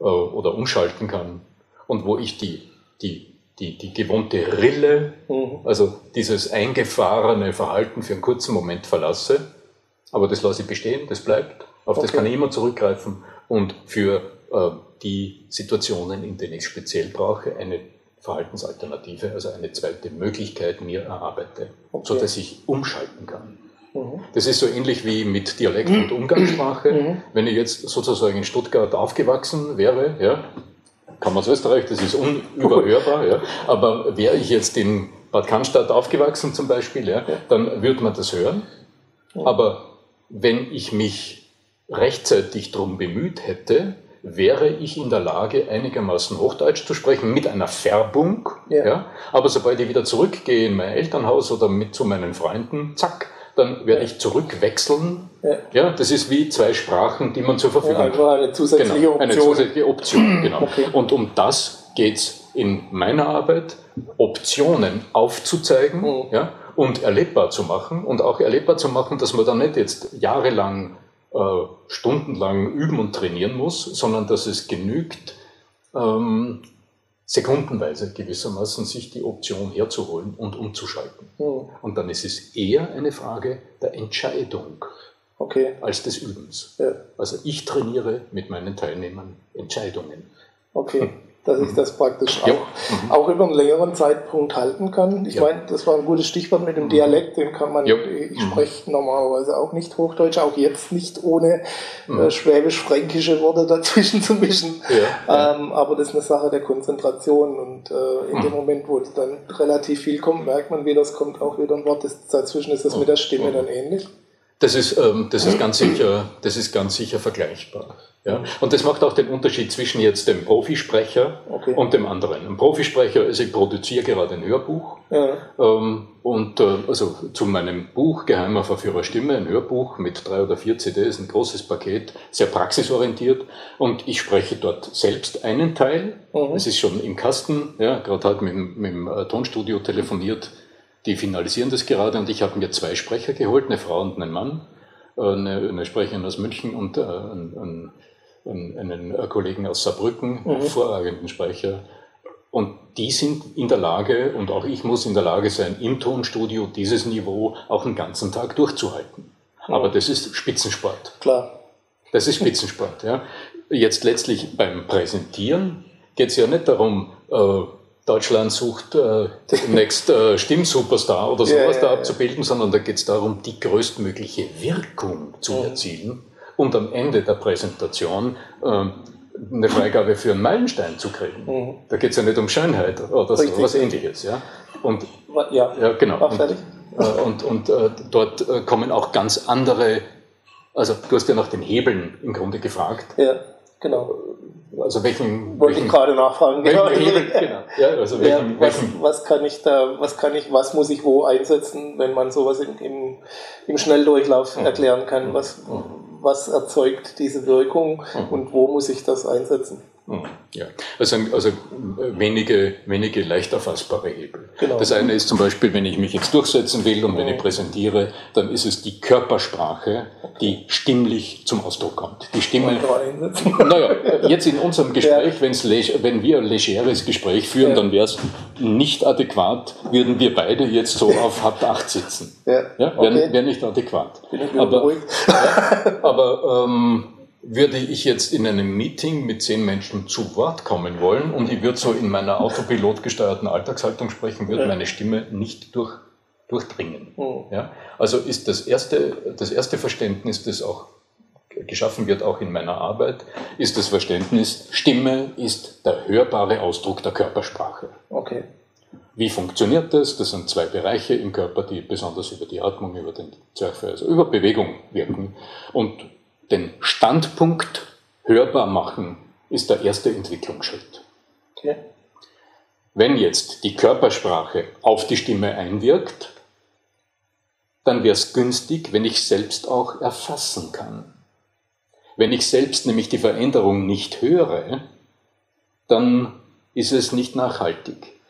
äh, oder umschalten kann und wo ich die, die, die, die gewohnte Rille, mhm. also dieses eingefahrene Verhalten für einen kurzen Moment verlasse, aber das lasse ich bestehen, das bleibt, auf okay. das kann ich immer zurückgreifen und für äh, die Situationen, in denen ich speziell brauche, eine Verhaltensalternative, also eine zweite Möglichkeit mir erarbeite, okay. sodass ich umschalten kann. Mhm. Das ist so ähnlich wie mit Dialekt und mhm. Umgangssprache. Mhm. Wenn ich jetzt sozusagen in Stuttgart aufgewachsen wäre, ja, kann man aus Österreich, das ist unüberhörbar, ja, aber wäre ich jetzt in Bad Cannstatt aufgewachsen zum Beispiel, ja, dann würde man das hören. Aber wenn ich mich rechtzeitig darum bemüht hätte, wäre ich in der Lage, einigermaßen Hochdeutsch zu sprechen, mit einer Färbung. Ja. ja. Aber sobald ich wieder zurückgehe in mein Elternhaus oder mit zu meinen Freunden, zack, dann werde ich zurückwechseln. Ja. ja. das ist wie zwei Sprachen, die man zur Verfügung hat. Ja, eine zusätzliche genau, Option. Eine zusätzliche Option, genau. Okay. Und um das geht es in meiner Arbeit, Optionen aufzuzeigen mhm. ja, und erlebbar zu machen. Und auch erlebbar zu machen, dass man da nicht jetzt jahrelang äh, stundenlang üben und trainieren muss, sondern dass es genügt, ähm, sekundenweise gewissermaßen sich die Option herzuholen und umzuschalten. Mhm. Und dann ist es eher eine Frage der Entscheidung okay. als des Übens. Ja. Also ich trainiere mit meinen Teilnehmern Entscheidungen. Okay dass ich das praktisch auch, ja. mhm. auch über einen längeren Zeitpunkt halten kann. Ich ja. meine, das war ein gutes Stichwort mit dem mhm. Dialekt, den kann man, ja. ich mhm. spreche normalerweise auch nicht Hochdeutsch, auch jetzt nicht ohne mhm. äh, schwäbisch-fränkische Worte dazwischen zu mischen. Ähm, aber das ist eine Sache der Konzentration und äh, in dem mhm. Moment, wo dann relativ viel kommt, merkt man wieder, es kommt auch wieder ein Wort, das, dazwischen ist das mit der Stimme dann ähnlich. Das ist, ähm, das ist, ganz, sicher, das ist ganz sicher vergleichbar. Ja? Und das macht auch den Unterschied zwischen jetzt dem Profisprecher okay. und dem anderen. Ein Profisprecher, also ich produziere gerade ein Hörbuch ja. ähm, und äh, also zu meinem Buch Geheimer Verführer Stimme, ein Hörbuch mit drei oder vier CDs, ein großes Paket, sehr praxisorientiert und ich spreche dort selbst einen Teil. Mhm. Es ist schon im Kasten, ja, gerade hat mit, mit dem äh, Tonstudio telefoniert, die finalisieren das gerade und ich habe mir zwei Sprecher geholt, eine Frau und einen Mann, äh, eine, eine Sprecherin aus München und äh, einen, einen, einen, Kollegen aus Saarbrücken, mhm. hervorragenden Sprecher. Und die sind in der Lage, und auch ich muss in der Lage sein, im Tonstudio dieses Niveau auch einen ganzen Tag durchzuhalten. Mhm. Aber das ist Spitzensport. Klar. Das ist Spitzensport. Ja. Jetzt letztlich beim Präsentieren geht es ja nicht darum, äh, Deutschland sucht äh, den Next äh, Stimmsuperstar oder sowas ja, da abzubilden, sondern da geht es darum, die größtmögliche Wirkung zu mhm. erzielen und am Ende der Präsentation äh, eine Freigabe für einen Meilenstein zu kriegen. Mhm. Da geht es ja nicht um Schönheit oder so, was ähnliches. Ja? Und, ja, ja genau. Und, äh, und, und äh, dort äh, kommen auch ganz andere, also du hast ja nach den Hebeln im Grunde gefragt. Ja, genau also welchen. Wollte welchen, ich gerade nachfragen. Welchen, genau. genau. Ja, also welchen, ja, was, was, kann ich da, was kann ich, was muss ich wo einsetzen, wenn man sowas im, im, im Schnelldurchlauf mhm. erklären kann? Was, mhm. was erzeugt diese Wirkung mhm. und wo muss ich das einsetzen? Hm, ja, also, also wenige, wenige leicht erfassbare Hebel. Genau. Das eine ist zum Beispiel, wenn ich mich jetzt durchsetzen will und wenn ich präsentiere, dann ist es die Körpersprache, die stimmlich zum Ausdruck kommt. Die Stimme. Naja, jetzt in unserem Gespräch, ja. wenn wir ein legeres Gespräch führen, ja. dann wäre es nicht adäquat, würden wir beide jetzt so auf Haupt 8 sitzen. Ja, ja wäre okay. wär nicht adäquat. Aber, aber ähm, würde ich jetzt in einem Meeting mit zehn Menschen zu Wort kommen wollen und ich würde so in meiner autopilotgesteuerten Alltagshaltung sprechen, würde meine Stimme nicht durch, durchdringen. Mhm. Ja? Also ist das erste, das erste Verständnis, das auch geschaffen wird, auch in meiner Arbeit, ist das Verständnis, Stimme ist der hörbare Ausdruck der Körpersprache. Okay. Wie funktioniert das? Das sind zwei Bereiche im Körper, die besonders über die Atmung, über den Zwerchfell, also über Bewegung wirken. Und den Standpunkt hörbar machen, ist der erste Entwicklungsschritt. Okay. Wenn jetzt die Körpersprache auf die Stimme einwirkt, dann wäre es günstig, wenn ich selbst auch erfassen kann. Wenn ich selbst nämlich die Veränderung nicht höre, dann ist es nicht nachhaltig.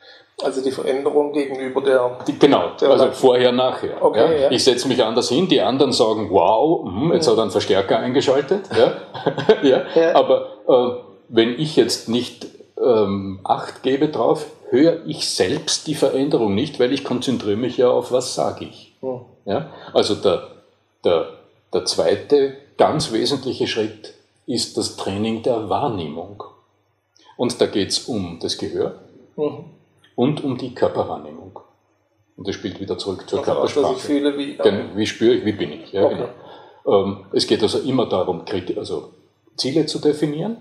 Also die Veränderung gegenüber der. Die, genau, der also vorher, nachher. Okay, ja. Ja. Ich setze mich anders hin, die anderen sagen, wow, mh, jetzt mhm. hat er einen Verstärker eingeschaltet. ja. ja. Aber äh, wenn ich jetzt nicht ähm, Acht gebe drauf, höre ich selbst die Veränderung nicht, weil ich konzentriere mich ja auf, was sage ich. Ja? Also der, der, der zweite ganz wesentliche Schritt ist das Training der Wahrnehmung. Und da geht es um das Gehör mhm. Und um die Körperwahrnehmung. Und das spielt wieder zurück zur also Körpersprache. Ich fühle, wie, Denn, wie spüre ich, wie bin ich. Ja, okay. genau. ähm, es geht also immer darum, also Ziele zu definieren,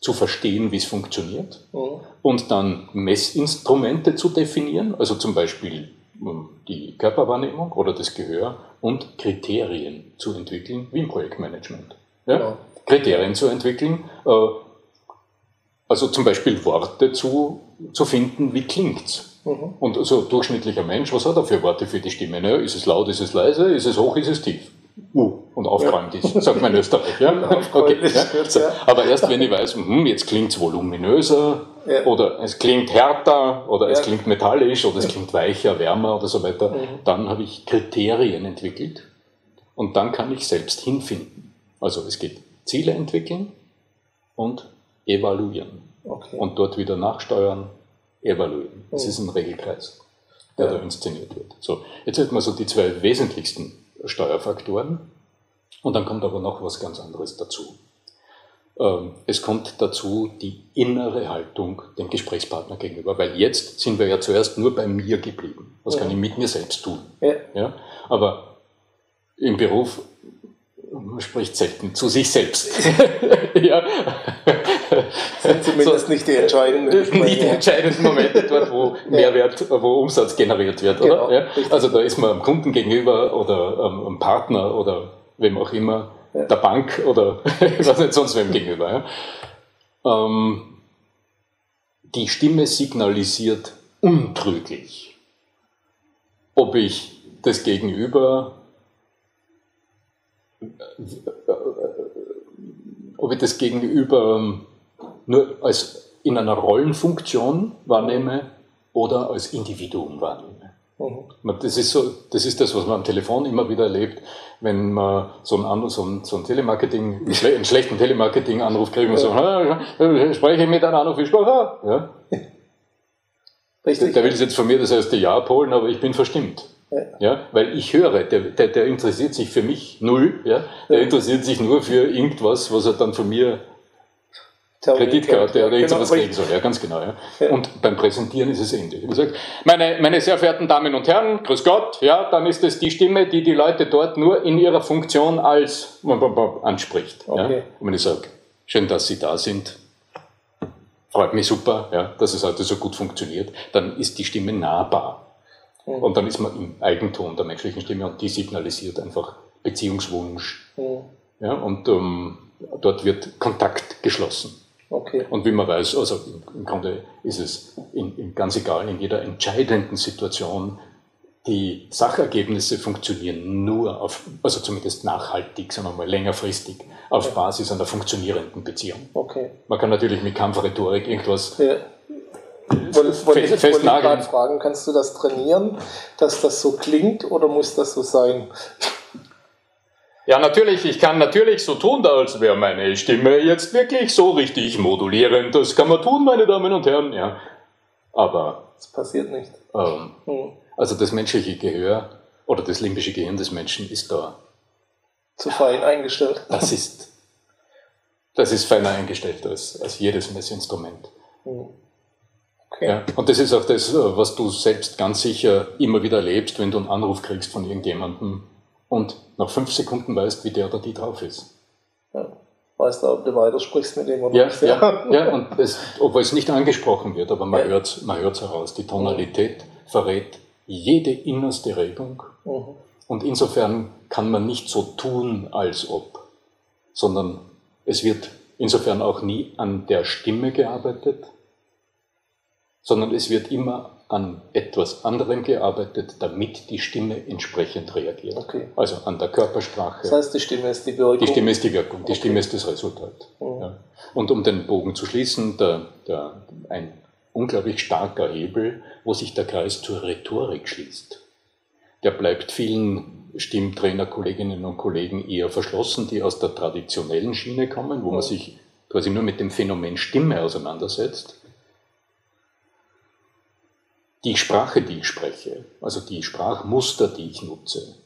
zu verstehen, wie es funktioniert mhm. und dann Messinstrumente zu definieren, also zum Beispiel ähm, die Körperwahrnehmung oder das Gehör und Kriterien zu entwickeln, wie im Projektmanagement. Ja? Genau. Kriterien zu entwickeln, äh, also zum Beispiel Worte zu, zu finden, wie klingt's? Mhm. Und so also durchschnittlicher Mensch, was hat er für Worte für die Stimme? Ne? Ist es laut, ist es leise, ist es hoch, ist es tief? Uh, und aufgeräumt ja. ist, sagt man in Österreich. Ja? Okay, ja? So. Aber erst wenn ich weiß, hm, jetzt klingt es voluminöser ja. oder es klingt härter oder es klingt metallisch oder es klingt weicher, wärmer oder so weiter, mhm. dann habe ich Kriterien entwickelt und dann kann ich selbst hinfinden. Also es geht Ziele entwickeln und evaluieren. Okay. Und dort wieder nachsteuern, evaluieren. Das mhm. ist ein Regelkreis, der da inszeniert wird. So, jetzt hätten wir so die zwei wesentlichsten Steuerfaktoren. Und dann kommt aber noch was ganz anderes dazu. Ähm, es kommt dazu die innere Haltung dem Gesprächspartner gegenüber, weil jetzt sind wir ja zuerst nur bei mir geblieben. Was ja. kann ich mit mir selbst tun? Ja. ja? Aber im Beruf man spricht selten zu sich selbst. ja. Sind zumindest so, nicht die entscheidenden Momente. Nicht die entscheidenden Momente dort, wo Mehrwert, wo Umsatz generiert wird, genau, oder? Ja? Also da ist man am Kunden gegenüber oder am Partner oder wem auch immer, ja. der Bank oder was nicht sonst wem gegenüber. Ja? Ähm, die Stimme signalisiert untrüglich, ob ich das Gegenüber ob ich das Gegenüber ähm, nur als in einer Rollenfunktion wahrnehme oder als Individuum wahrnehme. Mhm. Das, ist so, das ist das, was man am Telefon immer wieder erlebt, wenn man so einen, so einen, so einen Telemarketing, einen schlechten Telemarketing-Anruf kriegt und so, spreche ich mit einem Anrufsprache? Ja. Richtig. Der will jetzt von mir das erste Ja abholen, aber ich bin verstimmt. Ja, weil ich höre, der, der, der interessiert sich für mich null, ja, der interessiert sich nur für irgendwas, was er dann von mir Kreditkarte oder irgendwas genau, kriegen soll, ja, ganz genau. Ja. ja. Und beim Präsentieren ist es ähnlich. Meine, meine sehr verehrten Damen und Herren, grüß Gott, ja, dann ist es die Stimme, die die Leute dort nur in ihrer Funktion als anspricht. Okay. Ja. Und wenn ich sage, schön, dass Sie da sind, freut mich super, ja, dass es heute so gut funktioniert, dann ist die Stimme nahbar. Mhm. Und dann ist man im Eigenton der menschlichen Stimme und die signalisiert einfach Beziehungswunsch. Mhm. Ja, und ähm, dort wird Kontakt geschlossen. Okay. Und wie man weiß, also im Grunde ist es in, in ganz egal, in jeder entscheidenden Situation, die Sachergebnisse funktionieren nur auf, also zumindest nachhaltig, sagen wir mal längerfristig, auf okay. Basis einer funktionierenden Beziehung. Okay. Man kann natürlich mit Kampfrhetorik irgendwas ja. Wollte, wollte, ich, wollte gerade fragen, kannst du das trainieren, dass das so klingt oder muss das so sein? Ja, natürlich, ich kann natürlich so tun, als wäre meine Stimme jetzt wirklich so richtig modulierend. Das kann man tun, meine Damen und Herren, ja. Aber. Das passiert nicht. Ähm, hm. Also das menschliche Gehör oder das limbische Gehirn des Menschen ist da. Zu fein eingestellt. Das ist, das ist feiner eingestellt als, als jedes Messinstrument. Hm. Okay. Ja, und das ist auch das, äh, was du selbst ganz sicher immer wieder erlebst, wenn du einen Anruf kriegst von irgendjemandem und nach fünf Sekunden weißt, wie der oder die drauf ist. Ja. Weißt du, ob du weitersprichst mit dem oder ja, nicht. Ja, ja und es, obwohl es nicht angesprochen wird, aber man ja. hört es man hört's heraus. Die Tonalität verrät jede innerste Regung. Mhm. Und insofern kann man nicht so tun, als ob, sondern es wird insofern auch nie an der Stimme gearbeitet, sondern es wird immer an etwas anderem gearbeitet, damit die Stimme entsprechend reagiert. Okay. Also an der Körpersprache. Das heißt, die Stimme ist die Wirkung? Die Stimme ist die Wirkung, die okay. Stimme ist das Resultat. Mhm. Ja. Und um den Bogen zu schließen, der, der, ein unglaublich starker Hebel, wo sich der Kreis zur Rhetorik schließt. Der bleibt vielen Stimmtrainer, Kolleginnen und Kollegen eher verschlossen, die aus der traditionellen Schiene kommen, wo man mhm. sich quasi nur mit dem Phänomen Stimme auseinandersetzt die Sprache, die ich spreche, also die Sprachmuster, die ich nutze,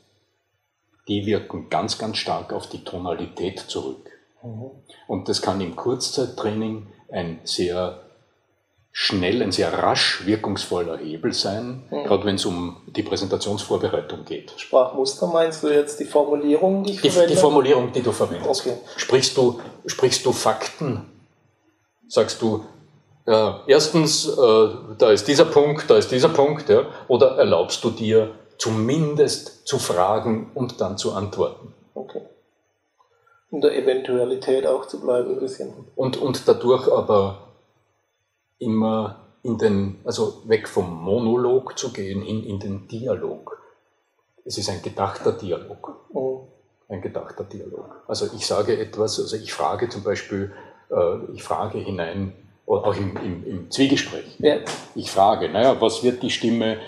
die wirken ganz, ganz stark auf die Tonalität zurück. Mhm. Und das kann im Kurzzeittraining ein sehr schnell, ein sehr rasch wirkungsvoller Hebel sein, mhm. gerade wenn es um die Präsentationsvorbereitung geht. Sprachmuster meinst du jetzt die Formulierung, die ich die, verwende? Die Formulierung, die du verwendest. Okay. Sprichst, du, sprichst du Fakten? Sagst du, ja, erstens, äh, da ist dieser Punkt, da ist dieser Punkt, ja, oder erlaubst du dir zumindest zu fragen und dann zu antworten? Okay. In der Eventualität auch zu bleiben ein bisschen. Und, und dadurch aber immer in den, also weg vom Monolog zu gehen, hin in den Dialog. Es ist ein gedachter Dialog. Oh. Ein gedachter Dialog. Also ich sage etwas, also ich frage zum Beispiel, äh, ich frage hinein, oder auch im, im, im Zwiegespräch. Ja. Ich frage, naja, was wird die Stimme,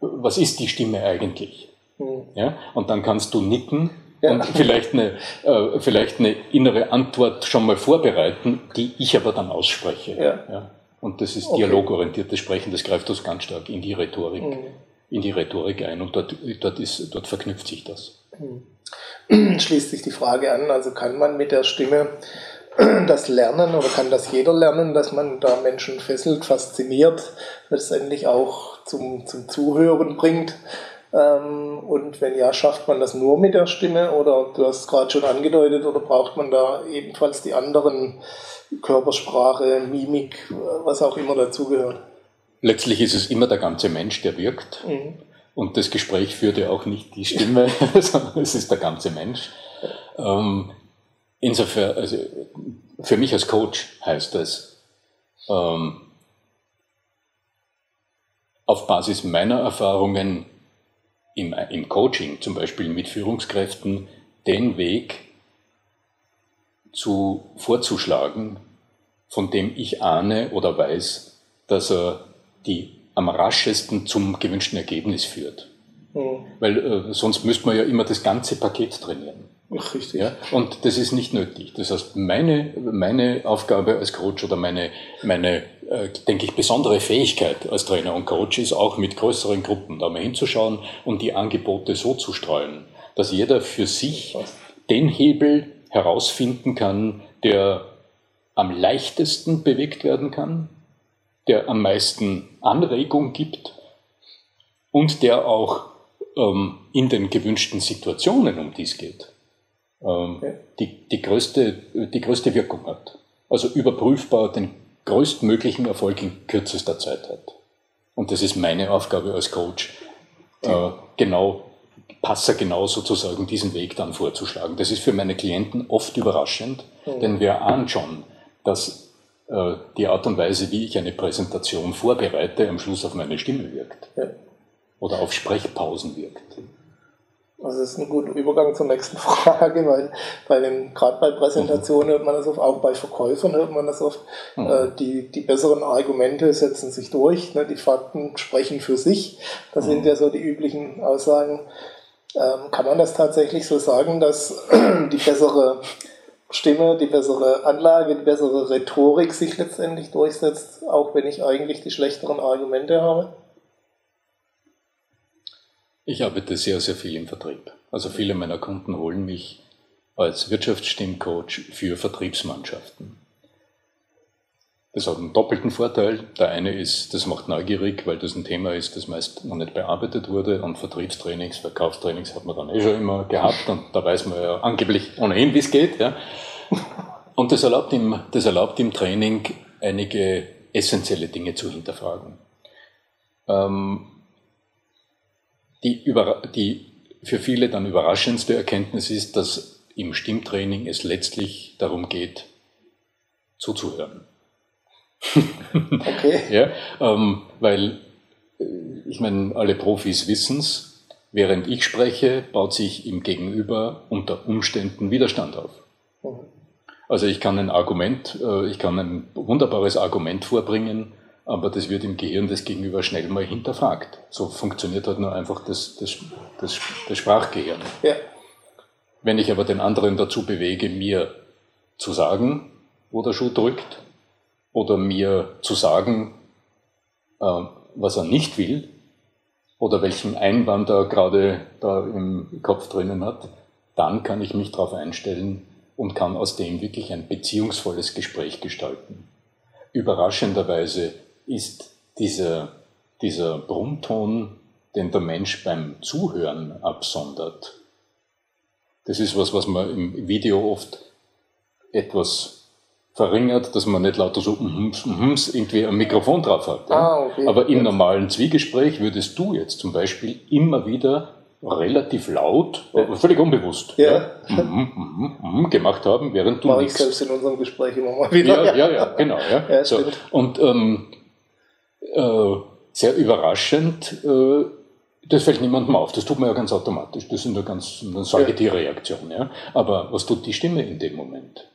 was ist die Stimme eigentlich? Mhm. Ja? Und dann kannst du nicken ja. und vielleicht eine, äh, vielleicht eine innere Antwort schon mal vorbereiten, die ich aber dann ausspreche. Ja. Und das ist okay. dialogorientiertes Sprechen, das greift uns ganz stark in die Rhetorik, mhm. in die Rhetorik ein und dort, dort, ist, dort verknüpft sich das. Mhm. Schließt sich die Frage an, also kann man mit der Stimme das lernen oder kann das jeder lernen, dass man da Menschen fesselt, fasziniert, letztendlich auch zum, zum Zuhören bringt. Ähm, und wenn ja, schafft man das nur mit der Stimme oder du hast es gerade schon angedeutet oder braucht man da ebenfalls die anderen Körpersprache, Mimik, was auch immer dazugehört? Letztlich ist es immer der ganze Mensch, der wirkt. Mhm. Und das Gespräch führt ja auch nicht die Stimme, sondern es ist der ganze Mensch. Ähm, insofern, also für mich als Coach heißt das, ähm, auf Basis meiner Erfahrungen im, im Coaching, zum Beispiel mit Führungskräften, den Weg zu, vorzuschlagen, von dem ich ahne oder weiß, dass er die am raschesten zum gewünschten Ergebnis führt. Mhm. Weil äh, sonst müsste man ja immer das ganze Paket trainieren. Richtig. Ja? Und das ist nicht nötig. Das heißt, meine, meine Aufgabe als Coach oder meine, meine äh, denke ich, besondere Fähigkeit als Trainer und Coach ist auch mit größeren Gruppen da mal hinzuschauen und die Angebote so zu streuen, dass jeder für sich den Hebel herausfinden kann, der am leichtesten bewegt werden kann, der am meisten Anregung gibt und der auch ähm, in den gewünschten Situationen, um die es geht, okay. die, die, größte, die größte Wirkung hat. Also überprüfbar den größtmöglichen Erfolg in kürzester Zeit hat. Und das ist meine Aufgabe als Coach, äh, genau, Passer genau sozusagen diesen Weg dann vorzuschlagen. Das ist für meine Klienten oft überraschend, mhm. denn wir ahnen schon, dass äh, die Art und Weise, wie ich eine Präsentation vorbereite, am Schluss auf meine Stimme wirkt. Ja. Oder auf Sprechpausen wirkt. Also das ist ein guter Übergang zur nächsten Frage, weil bei den, gerade bei Präsentationen hört man das oft, auch bei Verkäufern hört man das oft, mhm. äh, die, die besseren Argumente setzen sich durch, ne, die Fakten sprechen für sich. Das mhm. sind ja so die üblichen Aussagen. Ähm, kann man das tatsächlich so sagen, dass die bessere Stimme, die bessere Anlage, die bessere Rhetorik sich letztendlich durchsetzt, auch wenn ich eigentlich die schlechteren Argumente habe? Ich arbeite sehr, sehr viel im Vertrieb. Also viele meiner Kunden holen mich als Wirtschaftsstimmcoach für Vertriebsmannschaften. Das hat einen doppelten Vorteil. Der eine ist, das macht neugierig, weil das ein Thema ist, das meist noch nicht bearbeitet wurde. Und Vertriebstrainings, Verkaufstrainings hat man dann eh schon immer gehabt. Und da weiß man ja angeblich ohnehin, wie es geht. Ja. Und das erlaubt, im, das erlaubt im Training einige essentielle Dinge zu hinterfragen. Ähm, die, über, die für viele dann überraschendste Erkenntnis ist, dass im Stimmtraining es letztlich darum geht, zuzuhören. Okay. ja, ähm, weil, äh, ich meine, alle Profis wissen es, während ich spreche, baut sich im Gegenüber unter Umständen Widerstand auf. Also ich kann ein Argument, äh, ich kann ein wunderbares Argument vorbringen, aber das wird im Gehirn des Gegenüber schnell mal hinterfragt. So funktioniert halt nur einfach das, das, das, das Sprachgehirn. Ja. Wenn ich aber den anderen dazu bewege, mir zu sagen, wo der Schuh drückt, oder mir zu sagen, äh, was er nicht will, oder welchen Einwand er gerade da im Kopf drinnen hat, dann kann ich mich darauf einstellen, und kann aus dem wirklich ein beziehungsvolles Gespräch gestalten. Überraschenderweise ist dieser, dieser Brummton, den der Mensch beim Zuhören absondert, das ist was, was man im Video oft etwas verringert, dass man nicht lauter so Mhms, Mhms irgendwie ein Mikrofon drauf hat. Ja? Ah, okay. Aber im normalen Zwiegespräch würdest du jetzt zum Beispiel immer wieder relativ laut, ja. völlig unbewusst, ja. ja mm, mm, mm, gemacht haben, während du nichts. selbst in unserem Gespräch immer mal wieder. Ja, ja, ja, genau. Ja. so. Und ähm, äh, sehr überraschend, äh, das fällt niemandem auf, das tut man ja ganz automatisch, das sind ja ganz eine Säugetierreaktion. Ja. Aber was tut die Stimme in dem Moment?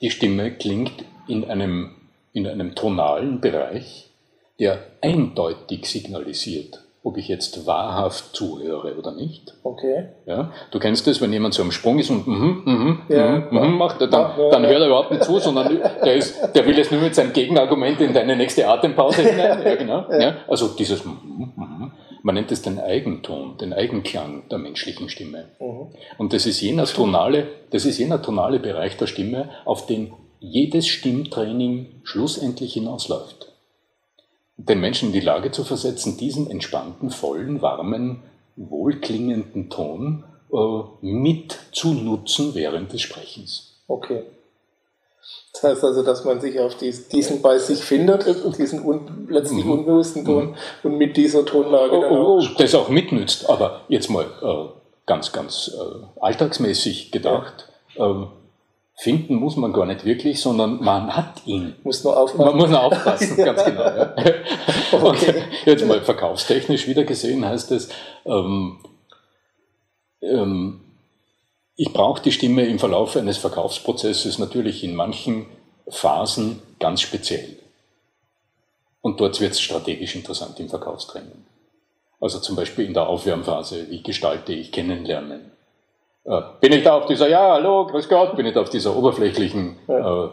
Die Stimme klingt in einem, in einem tonalen Bereich, der eindeutig signalisiert, ob ich jetzt wahrhaft zuhöre oder nicht. Okay. Ja, du kennst das, wenn jemand so am Sprung ist und mhm, mhm, ja, mhm, mhm macht, dann, dann hört er überhaupt nicht zu, sondern der, ist, der will jetzt nur mit seinem Gegenargument in deine nächste Atempause hinein. Ja, genau. Ja, also dieses mhm, mhm, man nennt es den Eigenton, den Eigenklang der menschlichen Stimme. Mhm. Und das ist, jener tonale, das ist jener tonale Bereich der Stimme, auf den jedes Stimmtraining schlussendlich hinausläuft den Menschen in die Lage zu versetzen, diesen entspannten, vollen, warmen, wohlklingenden Ton äh, mit zu nutzen während des Sprechens. Okay. Das heißt also, dass man sich auf diesen bei sich findet, diesen un, letztlich mhm. unbewussten Ton mhm. und mit dieser Tonlage dann oh, oh, auch das auch mitnützt. Aber jetzt mal äh, ganz, ganz äh, alltagsmäßig gedacht. Ja. Ähm, Finden muss man gar nicht wirklich, sondern man hat ihn. Muss nur aufpassen. Man muss nur aufpassen, ganz genau. Ja. okay. jetzt mal verkaufstechnisch wieder gesehen heißt es, ähm, ähm, ich brauche die Stimme im Verlauf eines Verkaufsprozesses natürlich in manchen Phasen ganz speziell. Und dort wird es strategisch interessant im Verkaufstraining. Also zum Beispiel in der Aufwärmphase, wie gestalte ich Kennenlernen? Bin ich da auf dieser, ja, hallo, grüß Gott, bin ich da auf dieser oberflächlichen, äh,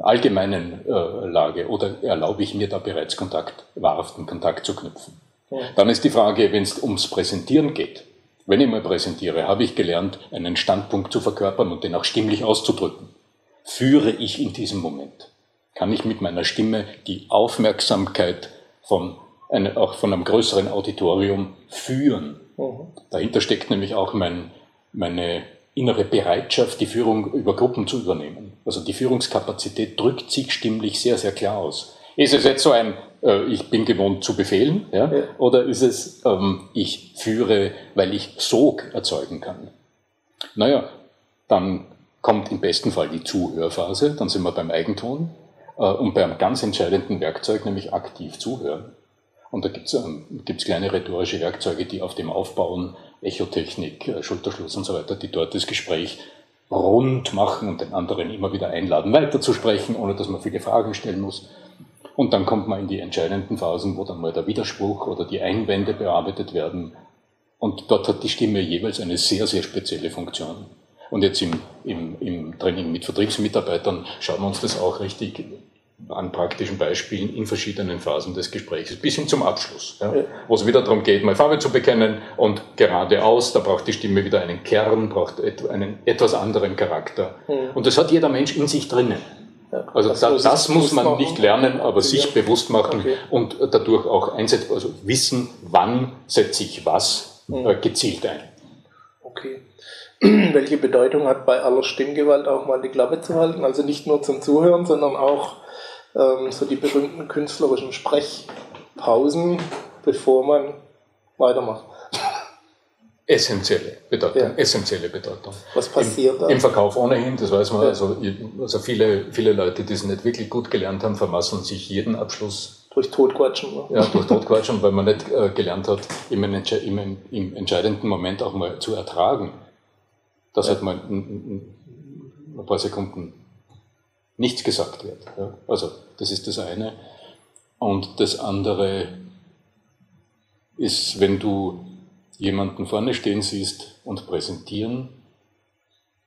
allgemeinen äh, Lage oder erlaube ich mir da bereits Kontakt, wahrhaften Kontakt zu knüpfen? Ja. Dann ist die Frage, wenn es ums Präsentieren geht, wenn ich mal präsentiere, habe ich gelernt, einen Standpunkt zu verkörpern und den auch stimmlich auszudrücken. Führe ich in diesem Moment? Kann ich mit meiner Stimme die Aufmerksamkeit von, eine, auch von einem größeren Auditorium führen? Mhm. Dahinter steckt nämlich auch mein, meine innere Bereitschaft, die Führung über Gruppen zu übernehmen. Also die Führungskapazität drückt sich stimmlich sehr, sehr klar aus. Ist es jetzt so ein, äh, ich bin gewohnt zu befehlen, ja? ja. oder ist es, ähm, ich führe, weil ich Sog erzeugen kann? Naja, dann kommt im besten Fall die Zuhörphase, dann sind wir beim Eigenton äh, und beim ganz entscheidenden Werkzeug, nämlich aktiv zuhören. Und da gibt es ähm, kleine rhetorische Werkzeuge, die auf dem aufbauen, Echotechnik, äh, Schulterschluss und so weiter, die dort das Gespräch rund machen und den anderen immer wieder einladen, weiterzusprechen, ohne dass man viele Fragen stellen muss. Und dann kommt man in die entscheidenden Phasen, wo dann mal der Widerspruch oder die Einwände bearbeitet werden. Und dort hat die Stimme jeweils eine sehr, sehr spezielle Funktion. Und jetzt im, im, im Training mit Vertriebsmitarbeitern schauen wir uns das auch richtig an praktischen Beispielen in verschiedenen Phasen des Gesprächs, bis hin zum Abschluss, ja, wo es wieder darum geht, mal Farbe zu bekennen und geradeaus, da braucht die Stimme wieder einen Kern, braucht einen etwas anderen Charakter. Und das hat jeder Mensch in sich drinnen. Also das, das, das muss man machen. nicht lernen, aber sich bewusst machen okay. und dadurch auch einsetzen, also wissen, wann setze ich was mhm. äh, gezielt ein. Okay. Welche Bedeutung hat bei aller Stimmgewalt auch mal die Klappe zu halten? Also nicht nur zum Zuhören, sondern auch ähm, so die berühmten künstlerischen Sprechpausen, bevor man weitermacht. Essentielle Bedeutung, ja. essentielle Bedeutung. Was passiert Im, da? Im Verkauf ohnehin, das weiß man, ja. also, also viele, viele Leute, die es nicht wirklich gut gelernt haben, vermasseln sich jeden Abschluss. Durch Totquatschen. Ne? Ja, durch Totquatschen, weil man nicht äh, gelernt hat, im, im, im, entscheidenden Moment auch mal zu ertragen. Dass ja. halt mal ein, ein paar Sekunden nichts gesagt wird. Ja. Also das ist das eine. Und das andere ist, wenn du jemanden vorne stehen siehst und präsentieren,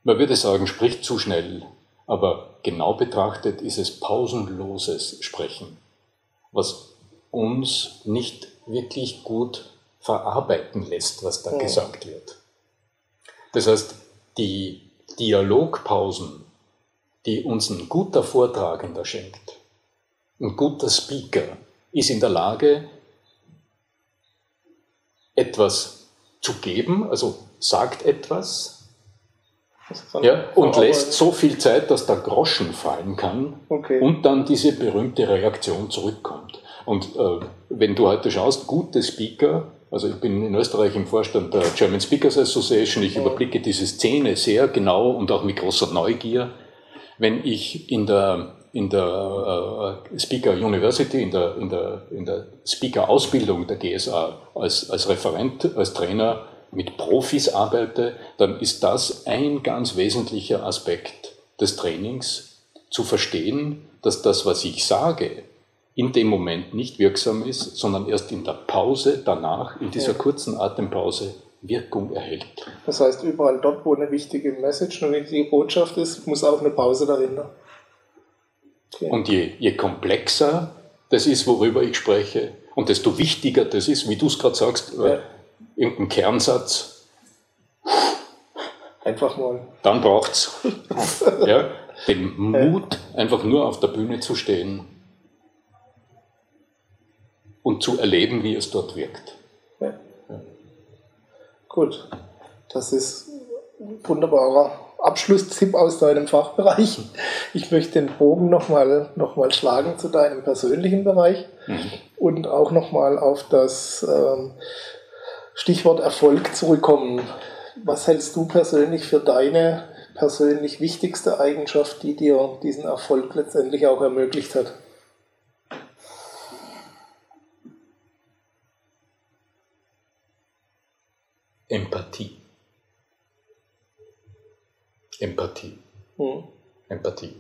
man würde sagen, spricht zu schnell, aber genau betrachtet ist es pausenloses Sprechen, was uns nicht wirklich gut verarbeiten lässt, was da ja. gesagt wird. Das heißt, die Dialogpausen, die uns ein guter Vortragender schenkt, ein guter Speaker, ist in der Lage, etwas zu geben, also sagt etwas, ja, und lässt so viel Zeit, dass der Groschen fallen kann okay. und dann diese berühmte Reaktion zurückkommt. Und äh, wenn du heute schaust, gute Speaker, also ich bin in Österreich im Vorstand der German Speakers Association, ich überblicke diese Szene sehr genau und auch mit großer Neugier. Wenn ich in der, in der äh, Speaker University, in der, in der, in der Speaker-Ausbildung der GSA als, als Referent, als Trainer mit Profis arbeite, dann ist das ein ganz wesentlicher Aspekt des Trainings, zu verstehen, dass das, was ich sage, in dem Moment nicht wirksam ist, sondern erst in der Pause danach, in dieser kurzen Atempause, Wirkung erhält. Das heißt, überall dort, wo eine wichtige Message, eine wichtige Botschaft ist, muss auch eine Pause dahinter. Okay. Und je, je komplexer das ist, worüber ich spreche, und desto wichtiger das ist, wie du es gerade sagst, ja. irgendein Kernsatz. Einfach mal. Dann braucht es ja, den Mut, einfach nur auf der Bühne zu stehen und zu erleben, wie es dort wirkt. Gut, das ist ein wunderbarer Abschlusstipp aus deinem Fachbereich. Ich möchte den Bogen nochmal noch mal schlagen zu deinem persönlichen Bereich mhm. und auch nochmal auf das ähm, Stichwort Erfolg zurückkommen. Was hältst du persönlich für deine persönlich wichtigste Eigenschaft, die dir diesen Erfolg letztendlich auch ermöglicht hat? Empathie. Mhm. Empathie.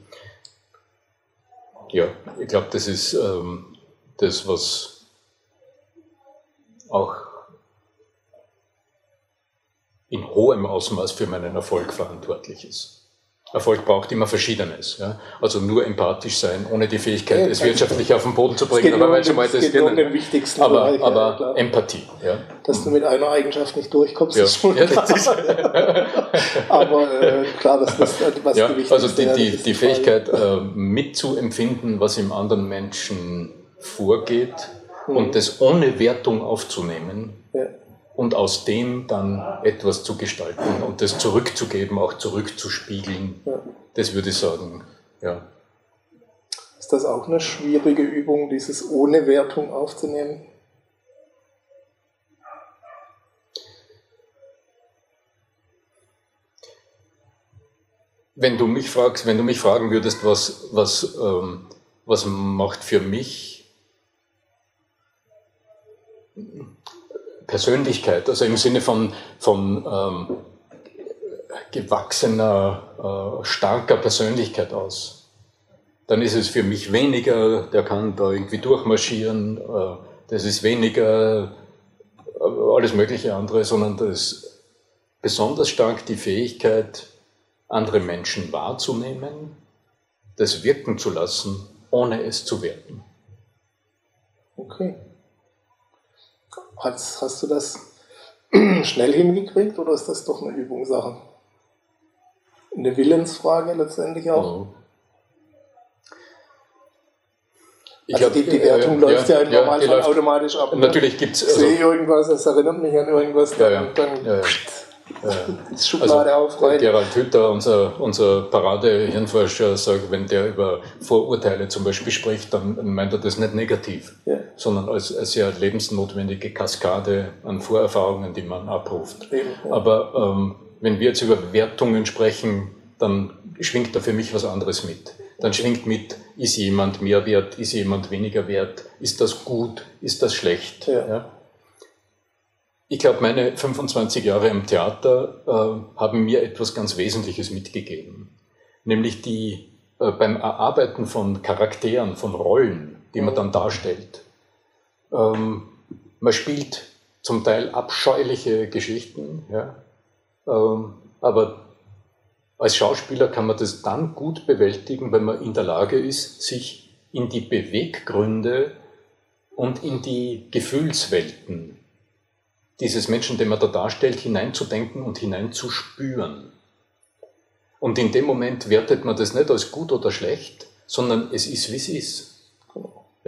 Ja, ich glaube, das ist ähm, das, was auch in hohem Ausmaß für meinen Erfolg verantwortlich ist. Erfolg braucht immer Verschiedenes. Ja? Also nur empathisch sein, ohne die Fähigkeit, ja, es wirtschaftlich auf den Boden zu bringen. Aber weil mal das geht um den wichtigsten aber, Bereich, aber ja, Empathie. Ja? Dass du mit einer Eigenschaft nicht durchkommst, ja. ist schon klar. aber äh, klar, dass das was ja, die Also die, die, die Fähigkeit äh, mitzuempfinden, was im anderen Menschen vorgeht mhm. und das ohne Wertung aufzunehmen. Und aus dem dann etwas zu gestalten und das zurückzugeben, auch zurückzuspiegeln. Ja. Das würde ich sagen, ja. Ist das auch eine schwierige Übung, dieses ohne Wertung aufzunehmen? Wenn du mich fragst, wenn du mich fragen würdest, was, was, ähm, was macht für mich Persönlichkeit, also im Sinne von, von ähm, gewachsener, äh, starker Persönlichkeit aus. Dann ist es für mich weniger, der kann da irgendwie durchmarschieren, äh, das ist weniger äh, alles mögliche andere, sondern das ist besonders stark die Fähigkeit, andere Menschen wahrzunehmen, das wirken zu lassen, ohne es zu werten. Okay. Hast, hast du das schnell hingekriegt oder ist das doch eine Übungssache? Eine Willensfrage letztendlich auch? Mhm. Also glaub, die, die, Wertung ja, läuft ja, ja im Normalfall automatisch ab. Natürlich gibt es. Also, ich sehe irgendwas, das erinnert mich an irgendwas, dann, dann äh, Schublade also, aufreißen. Gerald Hütter, unser, unser Parade-Hirnforscher, sagt, wenn der über Vorurteile zum Beispiel spricht, dann meint er das nicht negativ, ja. Sondern als, als sehr lebensnotwendige Kaskade an Vorerfahrungen, die man abruft. Ja. Aber ähm, wenn wir jetzt über Wertungen sprechen, dann schwingt da für mich was anderes mit. Dann schwingt mit, ist jemand mehr wert, ist jemand weniger wert, ist das gut, ist das schlecht. Ja. Ich glaube, meine 25 Jahre im Theater äh, haben mir etwas ganz Wesentliches mitgegeben. Nämlich die äh, beim Erarbeiten von Charakteren, von Rollen, die man dann darstellt. Ähm, man spielt zum Teil abscheuliche Geschichten, ja, ähm, aber als Schauspieler kann man das dann gut bewältigen, wenn man in der Lage ist, sich in die Beweggründe und in die Gefühlswelten dieses Menschen, den man da darstellt, hineinzudenken und hineinzuspüren. Und in dem Moment wertet man das nicht als gut oder schlecht, sondern es ist, wie es ist.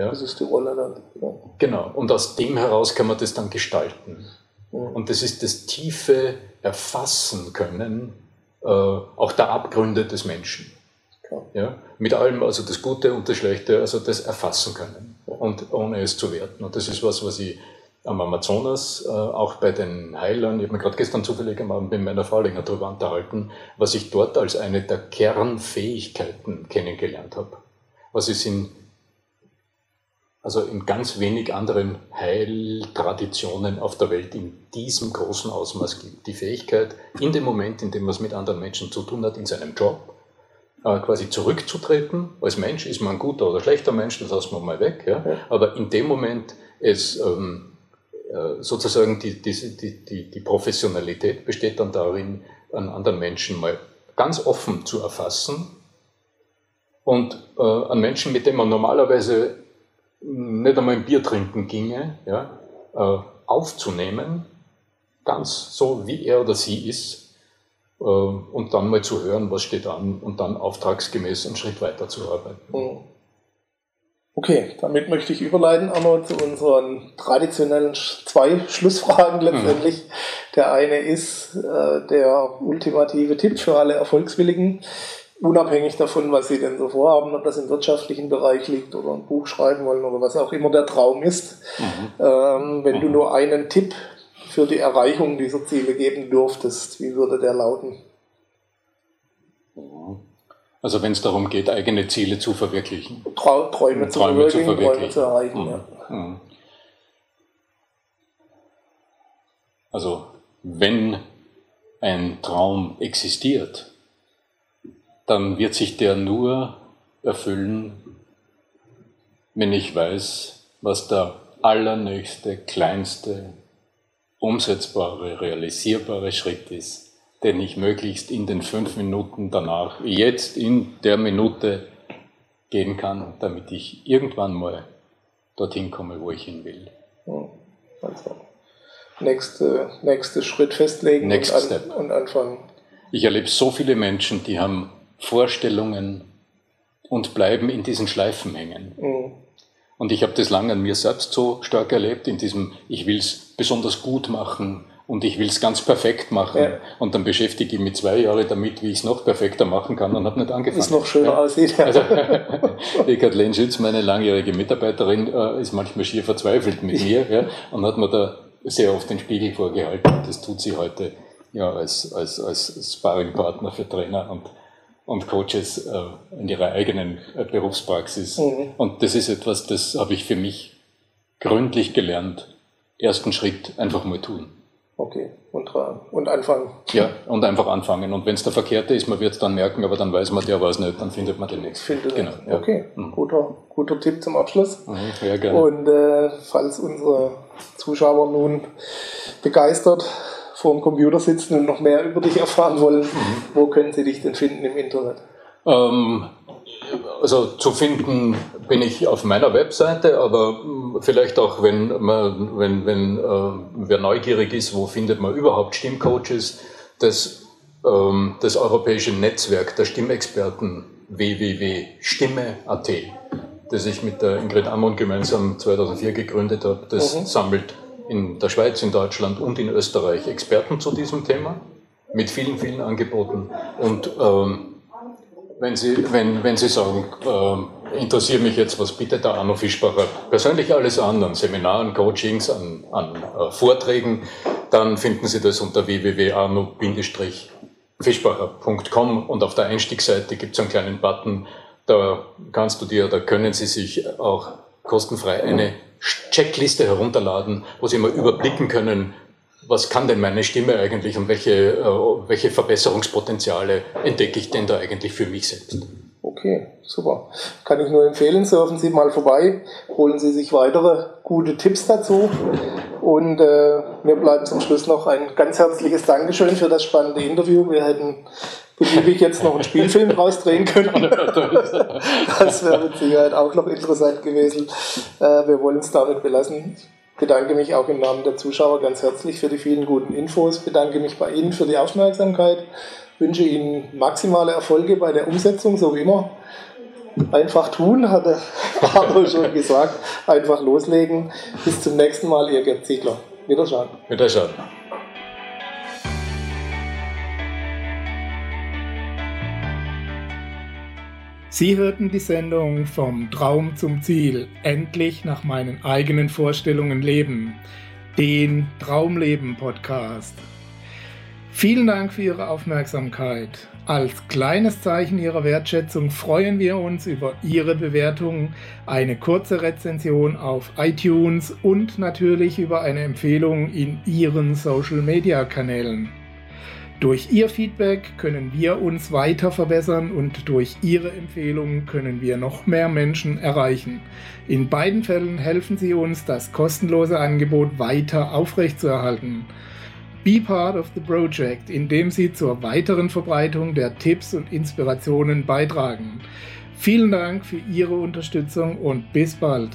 Ja? Das ist die dann. Ja. Genau. Und aus dem heraus kann man das dann gestalten. Ja. Und das ist das tiefe Erfassen können, äh, auch der Abgründe des Menschen. Ja? Mit allem, also das Gute und das Schlechte, also das erfassen können und ohne es zu werten. Und das ist was, was ich am Amazonas, äh, auch bei den Heilern, ich habe mich gerade gestern zufällig am Abend mit meiner Frau länger darüber unterhalten, was ich dort als eine der Kernfähigkeiten kennengelernt habe. Was es in, also in ganz wenig anderen Heiltraditionen auf der Welt in diesem großen Ausmaß gibt. Die Fähigkeit, in dem Moment, in dem man es mit anderen Menschen zu tun hat, in seinem Job, äh, quasi zurückzutreten. Als Mensch ist man ein guter oder schlechter Mensch, das lassen wir mal weg. Ja? ja. Aber in dem Moment es ähm, äh, sozusagen die, die, die, die Professionalität besteht dann darin, einen anderen Menschen mal ganz offen zu erfassen und äh, einen Menschen, mit dem man normalerweise nicht einmal ein Bier trinken ginge, ja, äh, aufzunehmen, ganz so wie er oder sie ist, äh, und dann mal zu hören, was steht an und dann auftragsgemäß einen Schritt weiter zu arbeiten. Mhm. Okay, damit möchte ich überleiten, Arno, zu unseren traditionellen zwei Schlussfragen mhm. letztendlich. Mhm. Der eine ist äh, der ultimative Tipp für alle Erfolgswilligen, unabhängig davon, was sie denn so vorhaben, ob das im wirtschaftlichen Bereich liegt oder ein Buch schreiben wollen oder was auch immer der Traum ist. Mhm. Ähm, wenn mhm. du nur einen Tipp für die Erreichung dieser Ziele geben dürftest, wie würde der lauten? Also wenn es darum geht, eigene Ziele zu verwirklichen. Träume, zu, Träume verwirklichen, zu verwirklichen, Träume zu erreichen. Mhm. Ja. Mhm. Also wenn ein Traum existiert, dann wird sich der nur erfüllen, wenn ich weiß, was der allernächste, kleinste, umsetzbare, realisierbare Schritt ist den ich möglichst in den fünf Minuten danach, jetzt in der Minute gehen kann, damit ich irgendwann mal dorthin komme, wo ich hin will. Also, nächste, nächste Schritt festlegen Next und, an, und anfangen. Ich erlebe so viele Menschen, die haben Vorstellungen und bleiben in diesen Schleifen hängen. Mhm. Und ich habe das lange an mir selbst so stark erlebt, in diesem, ich will es besonders gut machen, und ich will es ganz perfekt machen. Ja. Und dann beschäftige ich mich zwei Jahre damit, wie ich es noch perfekter machen kann und habe nicht angefangen. Ist noch schöner ja. aussieht. Ja. Also, Kathleen Schütz, meine langjährige Mitarbeiterin, äh, ist manchmal schier verzweifelt mit mir ja, und hat mir da sehr oft den Spiegel vorgehalten. Das tut sie heute ja, als, als, als Sparringpartner für Trainer und, und Coaches äh, in ihrer eigenen äh, Berufspraxis. Mhm. Und das ist etwas, das habe ich für mich gründlich gelernt. Ersten Schritt einfach mal tun. Okay, und, und anfangen. Ja, und einfach anfangen. Und wenn es der Verkehrte ist, man wird es dann merken, aber dann weiß man, der es nicht, dann findet man den nächsten. Findet genau, ja. Okay, mhm. guter, guter Tipp zum Abschluss. Mhm, ja, gerne. Und äh, falls unsere Zuschauer nun begeistert vor dem Computer sitzen und noch mehr über dich erfahren wollen, mhm. wo können sie dich denn finden im Internet? Ähm, also zu finden bin ich auf meiner Webseite, aber hm, vielleicht auch, wenn, man, wenn, wenn äh, wer neugierig ist, wo findet man überhaupt Stimmcoaches, das, ähm, das europäische Netzwerk der Stimmexperten www.stimme.at, das ich mit der Ingrid Ammon gemeinsam 2004 gegründet habe, das mhm. sammelt in der Schweiz, in Deutschland und in Österreich Experten zu diesem Thema mit vielen, vielen Angeboten. Und ähm, wenn Sie, wenn, wenn Sie sagen, äh, interessiert mich jetzt, was bietet der Arno Fischbacher persönlich alles an, an Seminaren, Coachings, an, an äh, Vorträgen, dann finden Sie das unter www.arno-fischbacher.com und auf der Einstiegsseite gibt es einen kleinen Button, da kannst du dir, da können Sie sich auch kostenfrei eine Checkliste herunterladen, wo Sie mal überblicken können, was kann denn meine Stimme eigentlich und welche, äh, welche Verbesserungspotenziale entdecke ich denn da eigentlich für mich selbst? Okay, super. Kann ich nur empfehlen, surfen Sie mal vorbei, holen Sie sich weitere gute Tipps dazu. Und äh, mir bleibt zum Schluss noch ein ganz herzliches Dankeschön für das spannende Interview. Wir hätten beliebig jetzt noch einen Spielfilm rausdrehen können. das wäre mit Sicherheit auch noch interessant gewesen. Äh, wir wollen es damit belassen bedanke mich auch im Namen der Zuschauer ganz herzlich für die vielen guten Infos, bedanke mich bei Ihnen für die Aufmerksamkeit wünsche Ihnen maximale Erfolge bei der Umsetzung, so wie immer. Einfach tun, hat der Arno schon gesagt. Einfach loslegen. Bis zum nächsten Mal, Ihr Gerd Ziegler. Wiederschauen. Wiederschauen. Sie hörten die Sendung Vom Traum zum Ziel, endlich nach meinen eigenen Vorstellungen leben, den Traumleben Podcast. Vielen Dank für Ihre Aufmerksamkeit. Als kleines Zeichen Ihrer Wertschätzung freuen wir uns über Ihre Bewertung, eine kurze Rezension auf iTunes und natürlich über eine Empfehlung in Ihren Social-Media-Kanälen. Durch Ihr Feedback können wir uns weiter verbessern und durch Ihre Empfehlungen können wir noch mehr Menschen erreichen. In beiden Fällen helfen Sie uns, das kostenlose Angebot weiter aufrechtzuerhalten. Be part of the project, indem Sie zur weiteren Verbreitung der Tipps und Inspirationen beitragen. Vielen Dank für Ihre Unterstützung und bis bald.